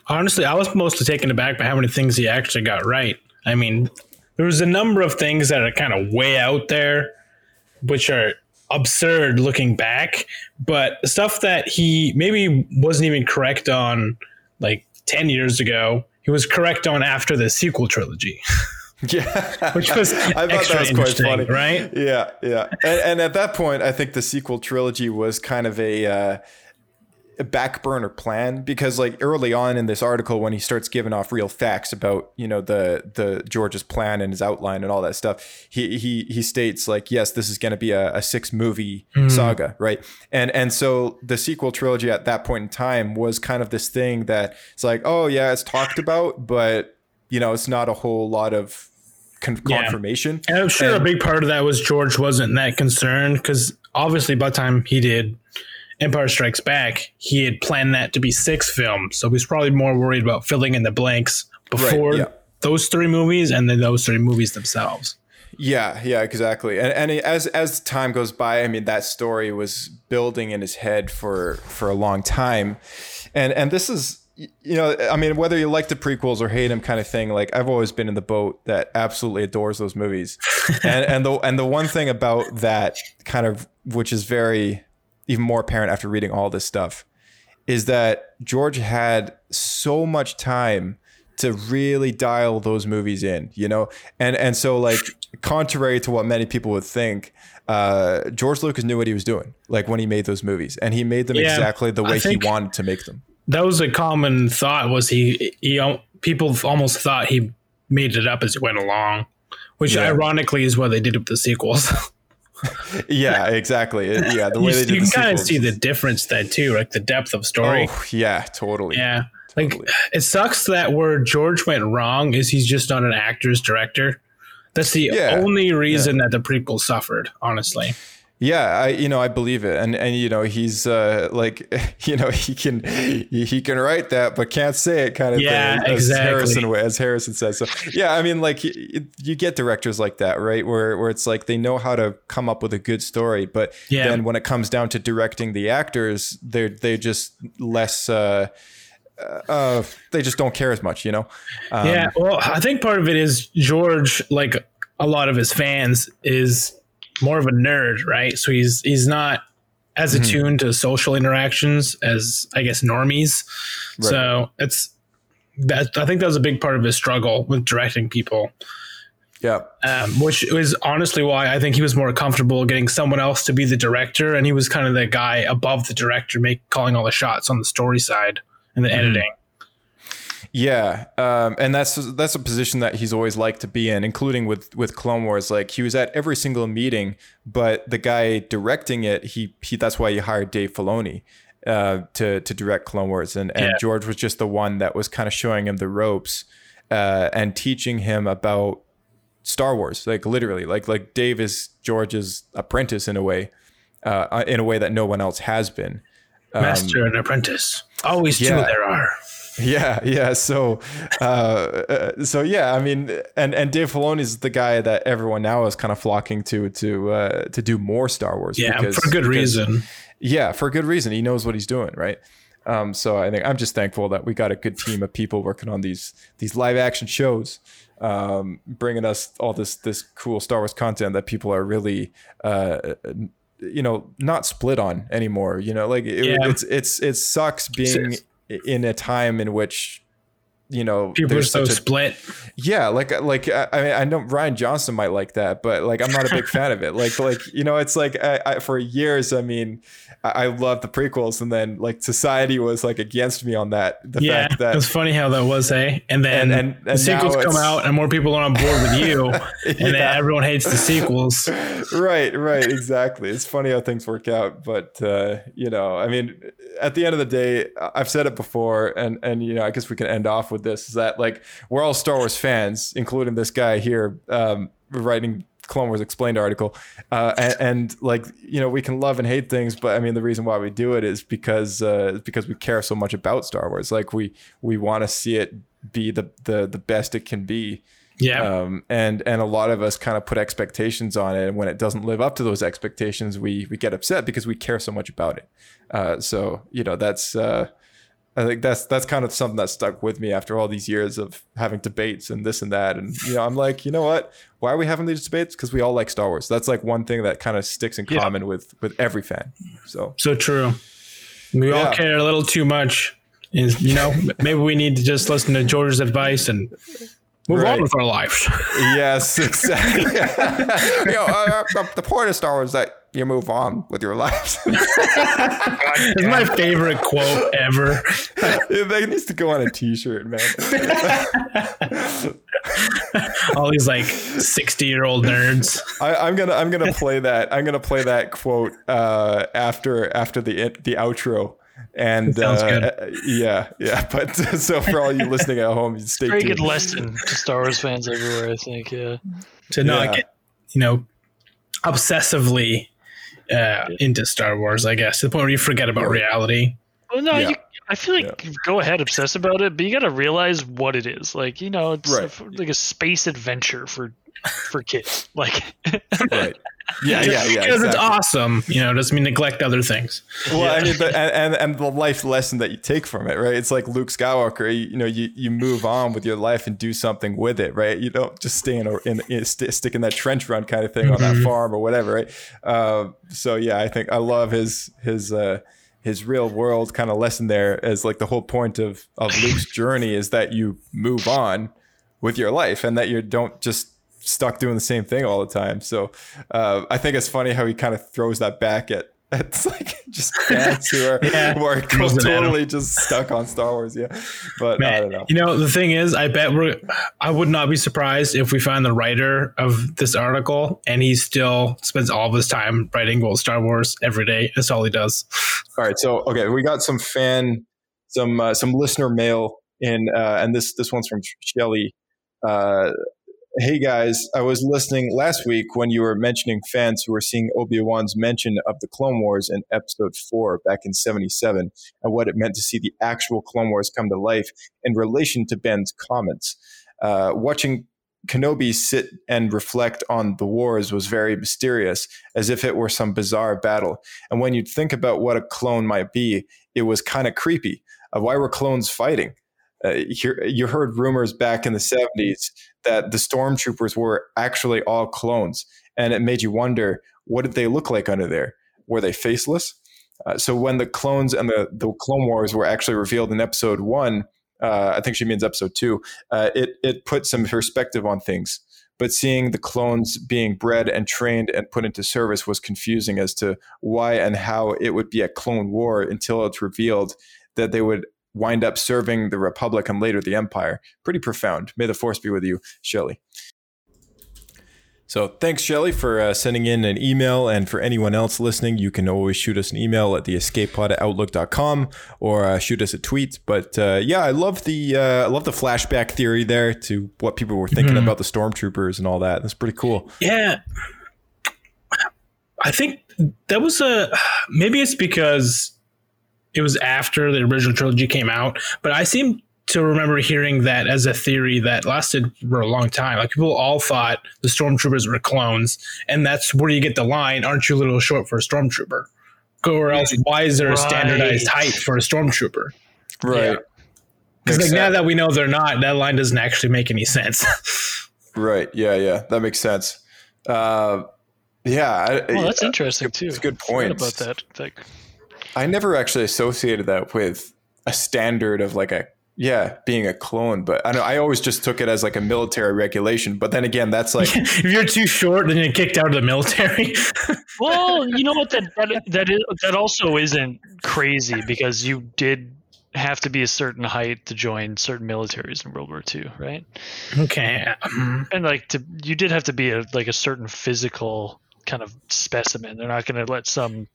Honestly, I was mostly taken aback by how many things he actually got right. I mean, there was a number of things that are kind of way out there, which are absurd looking back, but stuff that he maybe wasn't even correct on like 10 years ago, he was correct on after the sequel trilogy, Yeah, which was I thought extra that was quite funny, right? Yeah, yeah. And, and at that point, I think the sequel trilogy was kind of a. Uh, a back burner plan because like early on in this article when he starts giving off real facts about you know the the George's plan and his outline and all that stuff he he he states like yes this is going to be a, a six movie hmm. saga right? And and so the sequel trilogy at that point in time was kind of this thing that it's like oh yeah it's talked about but you know it's not a whole lot of con- Yeah. confirmation. And I'm sure And- a big part of that was George wasn't that concerned because obviously by the time he did Empire Strikes Back, he had planned that to be six films. So he's probably more worried about filling in the blanks before yeah. those three movies and then those three movies themselves. Yeah, yeah, exactly. And and as as time goes by, I mean, that story was building in his head for for a long time, and and this is you know, I mean, whether you like the prequels or hate them, kind of thing. Like I've always been in the boat that absolutely adores those movies, and and the and the one thing about that kind of which is very even more apparent after reading all this stuff is that George had so much time to really dial those movies in, you know? And and so like contrary to what many people would think, uh, George Lucas knew what he was doing, like when he made those movies, and he made them Yeah, exactly the way he wanted to make them. That was a common thought. Was he? He people almost thought he made it up as he went along, which Yeah. ironically is what they did with the sequels. Yeah, exactly. It- Yeah, the you way they you did can the kind of see the difference then too, like the depth of story. Oh, yeah, totally. Yeah. Like it sucks that where George went wrong is he's just not an actor's director. That's the Yeah. only reason that the prequel suffered, honestly. Yeah, I you know I believe it, and and you know he's uh like you know he can he, can write that but can't say it kind of Yeah, thing. As exactly. Harrison as Harrison says. So yeah, I mean like you, you get directors like that, right? Where where it's like they know how to come up with a good story, but Yeah. then when it comes down to directing the actors, they're they just less. uh uh, they just don't care as much, you know. Um, yeah, well, I think part of it is George, like a lot of his fans, is more of a nerd, right? So he's he's not as Mm-hmm. attuned to social interactions as I guess normies. So it's that I think that was a big part of his struggle with directing people. yeah, um, which is honestly why I think he was more comfortable getting someone else to be the director, and he was kind of the guy above the director, make calling all the shots on the story side and the editing. Yeah, um, and that's that's a position that he's always liked to be in, including with with Clone Wars. Like he was at every single meeting, but the guy directing it, he he that's why he hired Dave Filoni uh, to to direct Clone Wars, and and Yeah. George was just the one that was kind of showing him the ropes uh, and teaching him about Star Wars, like literally, like like Dave is George's apprentice in a way, uh, in a way that no one else has been. Master and apprentice, always two Um, there are. Yeah, yeah. So, uh, uh, so yeah. I mean, and and Dave Filoni is the guy that everyone now is kind of flocking to to uh, to do more Star Wars. Yeah, because- for good because- reason. Yeah, for good reason. He knows what he's doing, right? Um, so I think I'm just thankful that we got a good team of people working on these these live action shows, um, bringing us all this this cool Star Wars content that people are really. Uh, you know, not split on anymore. You know, like it, Yeah. it's it's it sucks being in a time in which you know People are so a split. yeah like like I, I mean i know Rian Johnson might like that but like i'm not a big fan of it like like you know it's like I, I, for years i mean I, I loved the prequels and then like society was like against me on that the Yeah, fact that it's funny how that was, eh? And then And- and- the sequels come out, and more people are on board with you, and then everyone hates the sequels. right right exactly it's funny how things work out but uh you know i mean at the end of the day i've said it before and and you know i guess we can end off with this is that like we're all star wars fans including this guy here um writing Clone Wars explained article, uh, and, and like you know we can love and hate things, but I mean the reason why we do it is because uh, because we care so much about Star Wars. Like we we want to see it be the the the best it can be, Yeah, um, and and a lot of us kind of put expectations on it, and when it doesn't live up to those expectations, we we get upset because we care so much about it. Uh, so you know that's uh, I think that's that's kind of something that stuck with me after all these years of having debates and this and that, and you know I'm like, you know what? Why are we having these debates? Because we all like Star Wars. That's like one thing that kind of sticks in Yeah. common with with every fan. So so true. We all care a little too much. And, you know, maybe we need to just listen to George's advice and move Right. on with our lives. yes, exactly. you know, uh, uh, the point of Star Wars is that you move on with your lives. It's my favorite quote ever. that needs to go on a T-shirt, man. All these like 60 year old nerds. I, I'm gonna I'm gonna play that I'm gonna play that quote uh, after after the the outro. And Sounds uh, good. yeah, yeah. But so for all you listening at home, you stay Very tuned. good lesson to Star Wars fans everywhere. I think. Yeah. To not Yeah. get, you know, obsessively uh, into Star Wars, I guess, to the point where you forget about reality. Well, no, Yeah. you, I feel like go ahead, obsess about it, but you got to realize what it is. Like you know, it's Right. a f- like a space adventure for for kids. Like right. Yeah, yeah, yeah. because it's awesome. You know, doesn't mean neglect other things. Well, I mean, the, and, and the life lesson that you take from it, right? It's like Luke Skywalker. You, you know, you, you move on with your life and do something with it, right? You don't just stay in, a, in, in st- stick in that trench run kind of thing on that farm or whatever, right? Uh, so yeah, I think I love his his uh, his real world kind of lesson there. As like the whole point of of Luke's journey is that you move on with your life and that you don't just stuck doing the same thing all the time. So uh, I think it's funny how he kind of throws that back at. It's like just fans who are, Yeah. who are Throws it at him. totally just stuck on Star Wars. Yeah. But I don't know. You know, the thing is, I bet we're. I would not be surprised if we find the writer of this article and he still spends all of his time writing well Star Wars every day. That's all he does. All right. So, okay. We got some fan, some, uh, some listener mail in, uh, and this, this one's from Shelly. Uh, Hey guys, I was listening last week when you were mentioning fans who were seeing Obi Wan's mention of the Clone Wars in Episode Four back in '77, and what it meant to see the actual Clone Wars come to life in relation to Ben's comments. Uh, watching Kenobi sit and reflect on the wars was very mysterious, as if it were some bizarre battle. And when you'd think about what a clone might be, it was kind of creepy. Uh, why were clones fighting? Uh, you, you heard rumors back in the 70s that the stormtroopers were actually all clones. And it made you wonder what did they look like under there? Were they faceless? Uh, so when the clones and the, the Clone Wars were actually revealed in episode one, uh, I think she means episode two, uh, it, it put some perspective on things. But seeing the clones being bred and trained and put into service was confusing as to why and how it would be a clone war until it's revealed that they would wind up serving the Republic and later the Empire. Pretty profound. May the Force be with you, Shelley. So thanks, Shelly, for uh, sending in an email. And for anyone else listening, you can always shoot us an email at theescapepod at outlook.com or uh, shoot us a tweet. But uh, yeah, I love the uh, I love the flashback theory there to what people were thinking about the stormtroopers and all that. That's pretty cool. Yeah. I think that was a maybe it's because it was after the original trilogy came out, but I seem to remember hearing that as a theory that lasted for a long time. Like people all thought the stormtroopers were clones, and that's where you get the line, "Aren't you a little short for a stormtrooper?" Or else, why is there a standardized height for a stormtrooper? Right. Because Makes like now that we know they're not, that line doesn't actually make any sense. Right. Yeah. Yeah. That makes sense. Uh, yeah. Well, that's interesting too. It's a good point. about that. Like, I never actually associated that with a standard of like a yeah being a clone, but I know I always just took it as like a military regulation. But then again, that's like if you're too short, then you're kicked out of the military. well, you know what? That that that is that also isn't crazy because you did have to be a certain height to join certain militaries in World War II, right? okay. And like to you did have to be a like a certain physical kind of specimen. They're not going to let some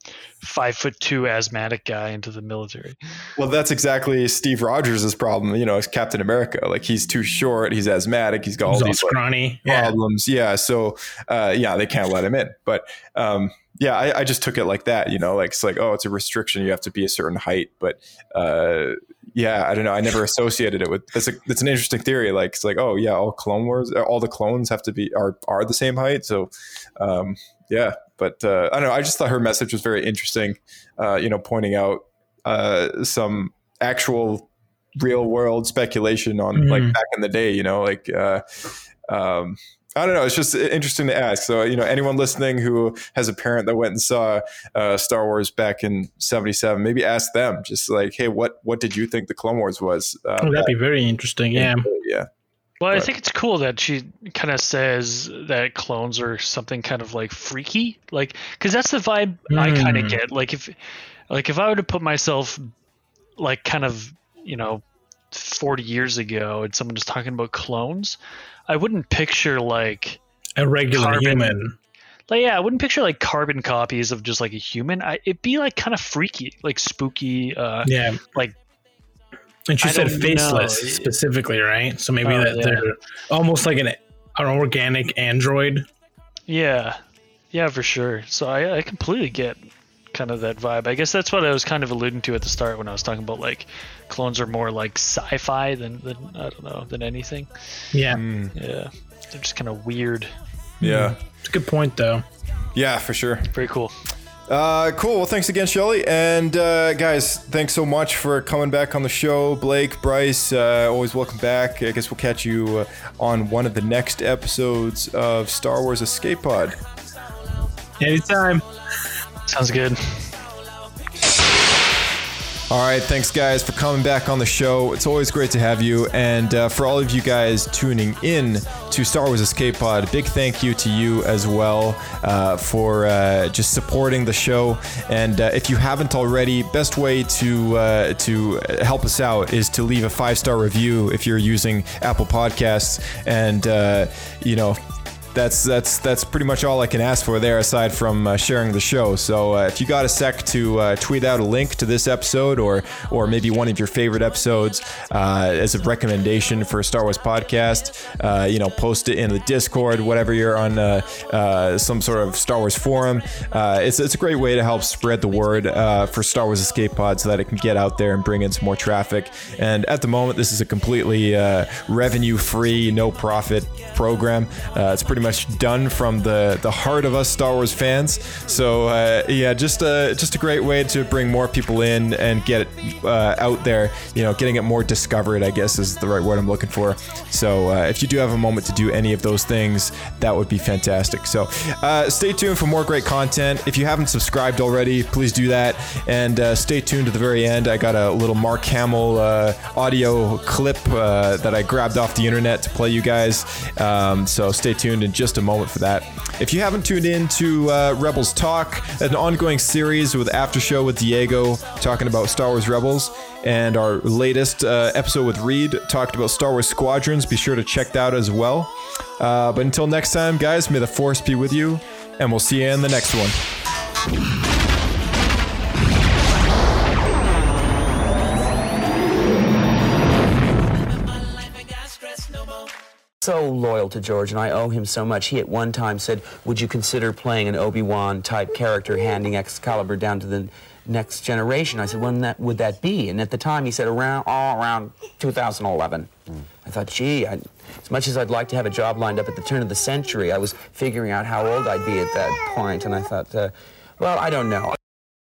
five foot two asthmatic guy into the military. well, that's exactly Steve Rogers' problem. You know, as Captain America, like he's too short, he's asthmatic, he's got all He's all these like, scrawny. Yeah. problems. Yeah. So, uh, yeah, they can't let him in. But, um, yeah, I, I just took it like that, you know, like it's like, oh, it's a restriction. You have to be a certain height. But, uh, yeah, I don't know. I never associated it with. That's a, that's an interesting theory. Like it's like, oh yeah, all Clone Wars, all the clones have to be are are the same height. So, um, yeah. But uh, I don't know. I just thought her message was very interesting. Uh, you know, pointing out uh, some actual real world speculation on like Mhm. back in the day. You know, like. Uh, um, I don't know. It's just interesting to ask. So, you know, anyone listening who has a parent that went and saw uh, Star Wars back in '77, maybe ask them. Just like, hey, what what did you think the Clone Wars was? Uh, Oh, that'd be very interesting. Yeah. yeah, Well, I think it's cool that she kind of says that clones are something kind of like freaky, like because that's the vibe I kind Hmm. of get. Like if, like if I were to put myself, like kind of you know, forty years ago, and someone was talking about clones, I wouldn't picture like, A regular Carbon- human. like yeah, I wouldn't picture like carbon copies of just like a human. I, it'd be like kind of freaky, like spooky. Uh, Yeah. like- And she I said faceless know. specifically, right? So maybe Oh, that yeah. they're almost like an, an organic android. Yeah, yeah, for sure. So I, I completely get kind of that vibe. I guess that's what I was kind of alluding to at the start when I was talking about like clones are more like sci-fi than, than I don't know than anything. Yeah, hmm. Yeah, they're just kind of weird. Yeah. Hmm. it's a good point though. Yeah, for sure. Very cool. Uh, cool. Well, thanks again, Shelly. And uh, guys, thanks so much for coming back on the show. Blake, Bryce, uh, always welcome back. I guess we'll catch you uh, on one of the next episodes of Star Wars Escape Pod. Anytime. Sounds good. All right, thanks guys for coming back on the show. It's always great to have you. And uh, for all of you guys tuning in to Star Wars Escape Pod, big thank you to you as well uh, for uh, just supporting the show. And uh, if you haven't already, best way to uh, to help us out is to leave a five star review if you're using Apple Podcasts. And uh, you know that's that's that's pretty much all I can ask for there, aside from uh, sharing the show. So uh, if you got a sec to uh, tweet out a link to this episode, or or maybe one of your favorite episodes uh, as a recommendation for a Star Wars podcast, uh, you know, post it in the Discord, whatever you're on uh, some sort of Star Wars forum. It's it's a great way to help spread the word for Star Wars Escape Pod, so that it can get out there and bring in some more traffic. And at the moment, this is a completely revenue-free, no-profit program. It's pretty much done from the the heart of us Star Wars fans. So uh, yeah, just a just a great way to bring more people in and get it uh, out there. You know, getting it more discovered. I guess is the right word I'm looking for. So uh, if you do have a moment to do any of those things, that would be fantastic. So uh, stay tuned for more great content. If you haven't subscribed already, please do that. And uh, stay tuned to the very end. I got a little Mark Hamill uh, audio clip that I grabbed off the internet to play you guys. Um, so stay tuned in just a moment for that. If you haven't tuned in to uh, Rebels Talk, an ongoing series with After Show with Diego talking about Star Wars Rebels, and our latest uh, episode with Reed talked about Star Wars Squadrons. Be sure to check that out as well. Uh, but until next time, guys, may the Force be with you, and we'll see you in the next one. So loyal to George, and I owe him so much. He at one time said, "Would you consider playing an Obi-Wan type character, handing Excalibur down to the next generation?" I said, "When that would that be?" And at the time, he said, "Around all around 2011." I thought, "Gee, I, as much as I'd like to have a job lined up at the turn of the century, I was figuring out how old I'd be at that point, and I thought, uh, well, I don't know."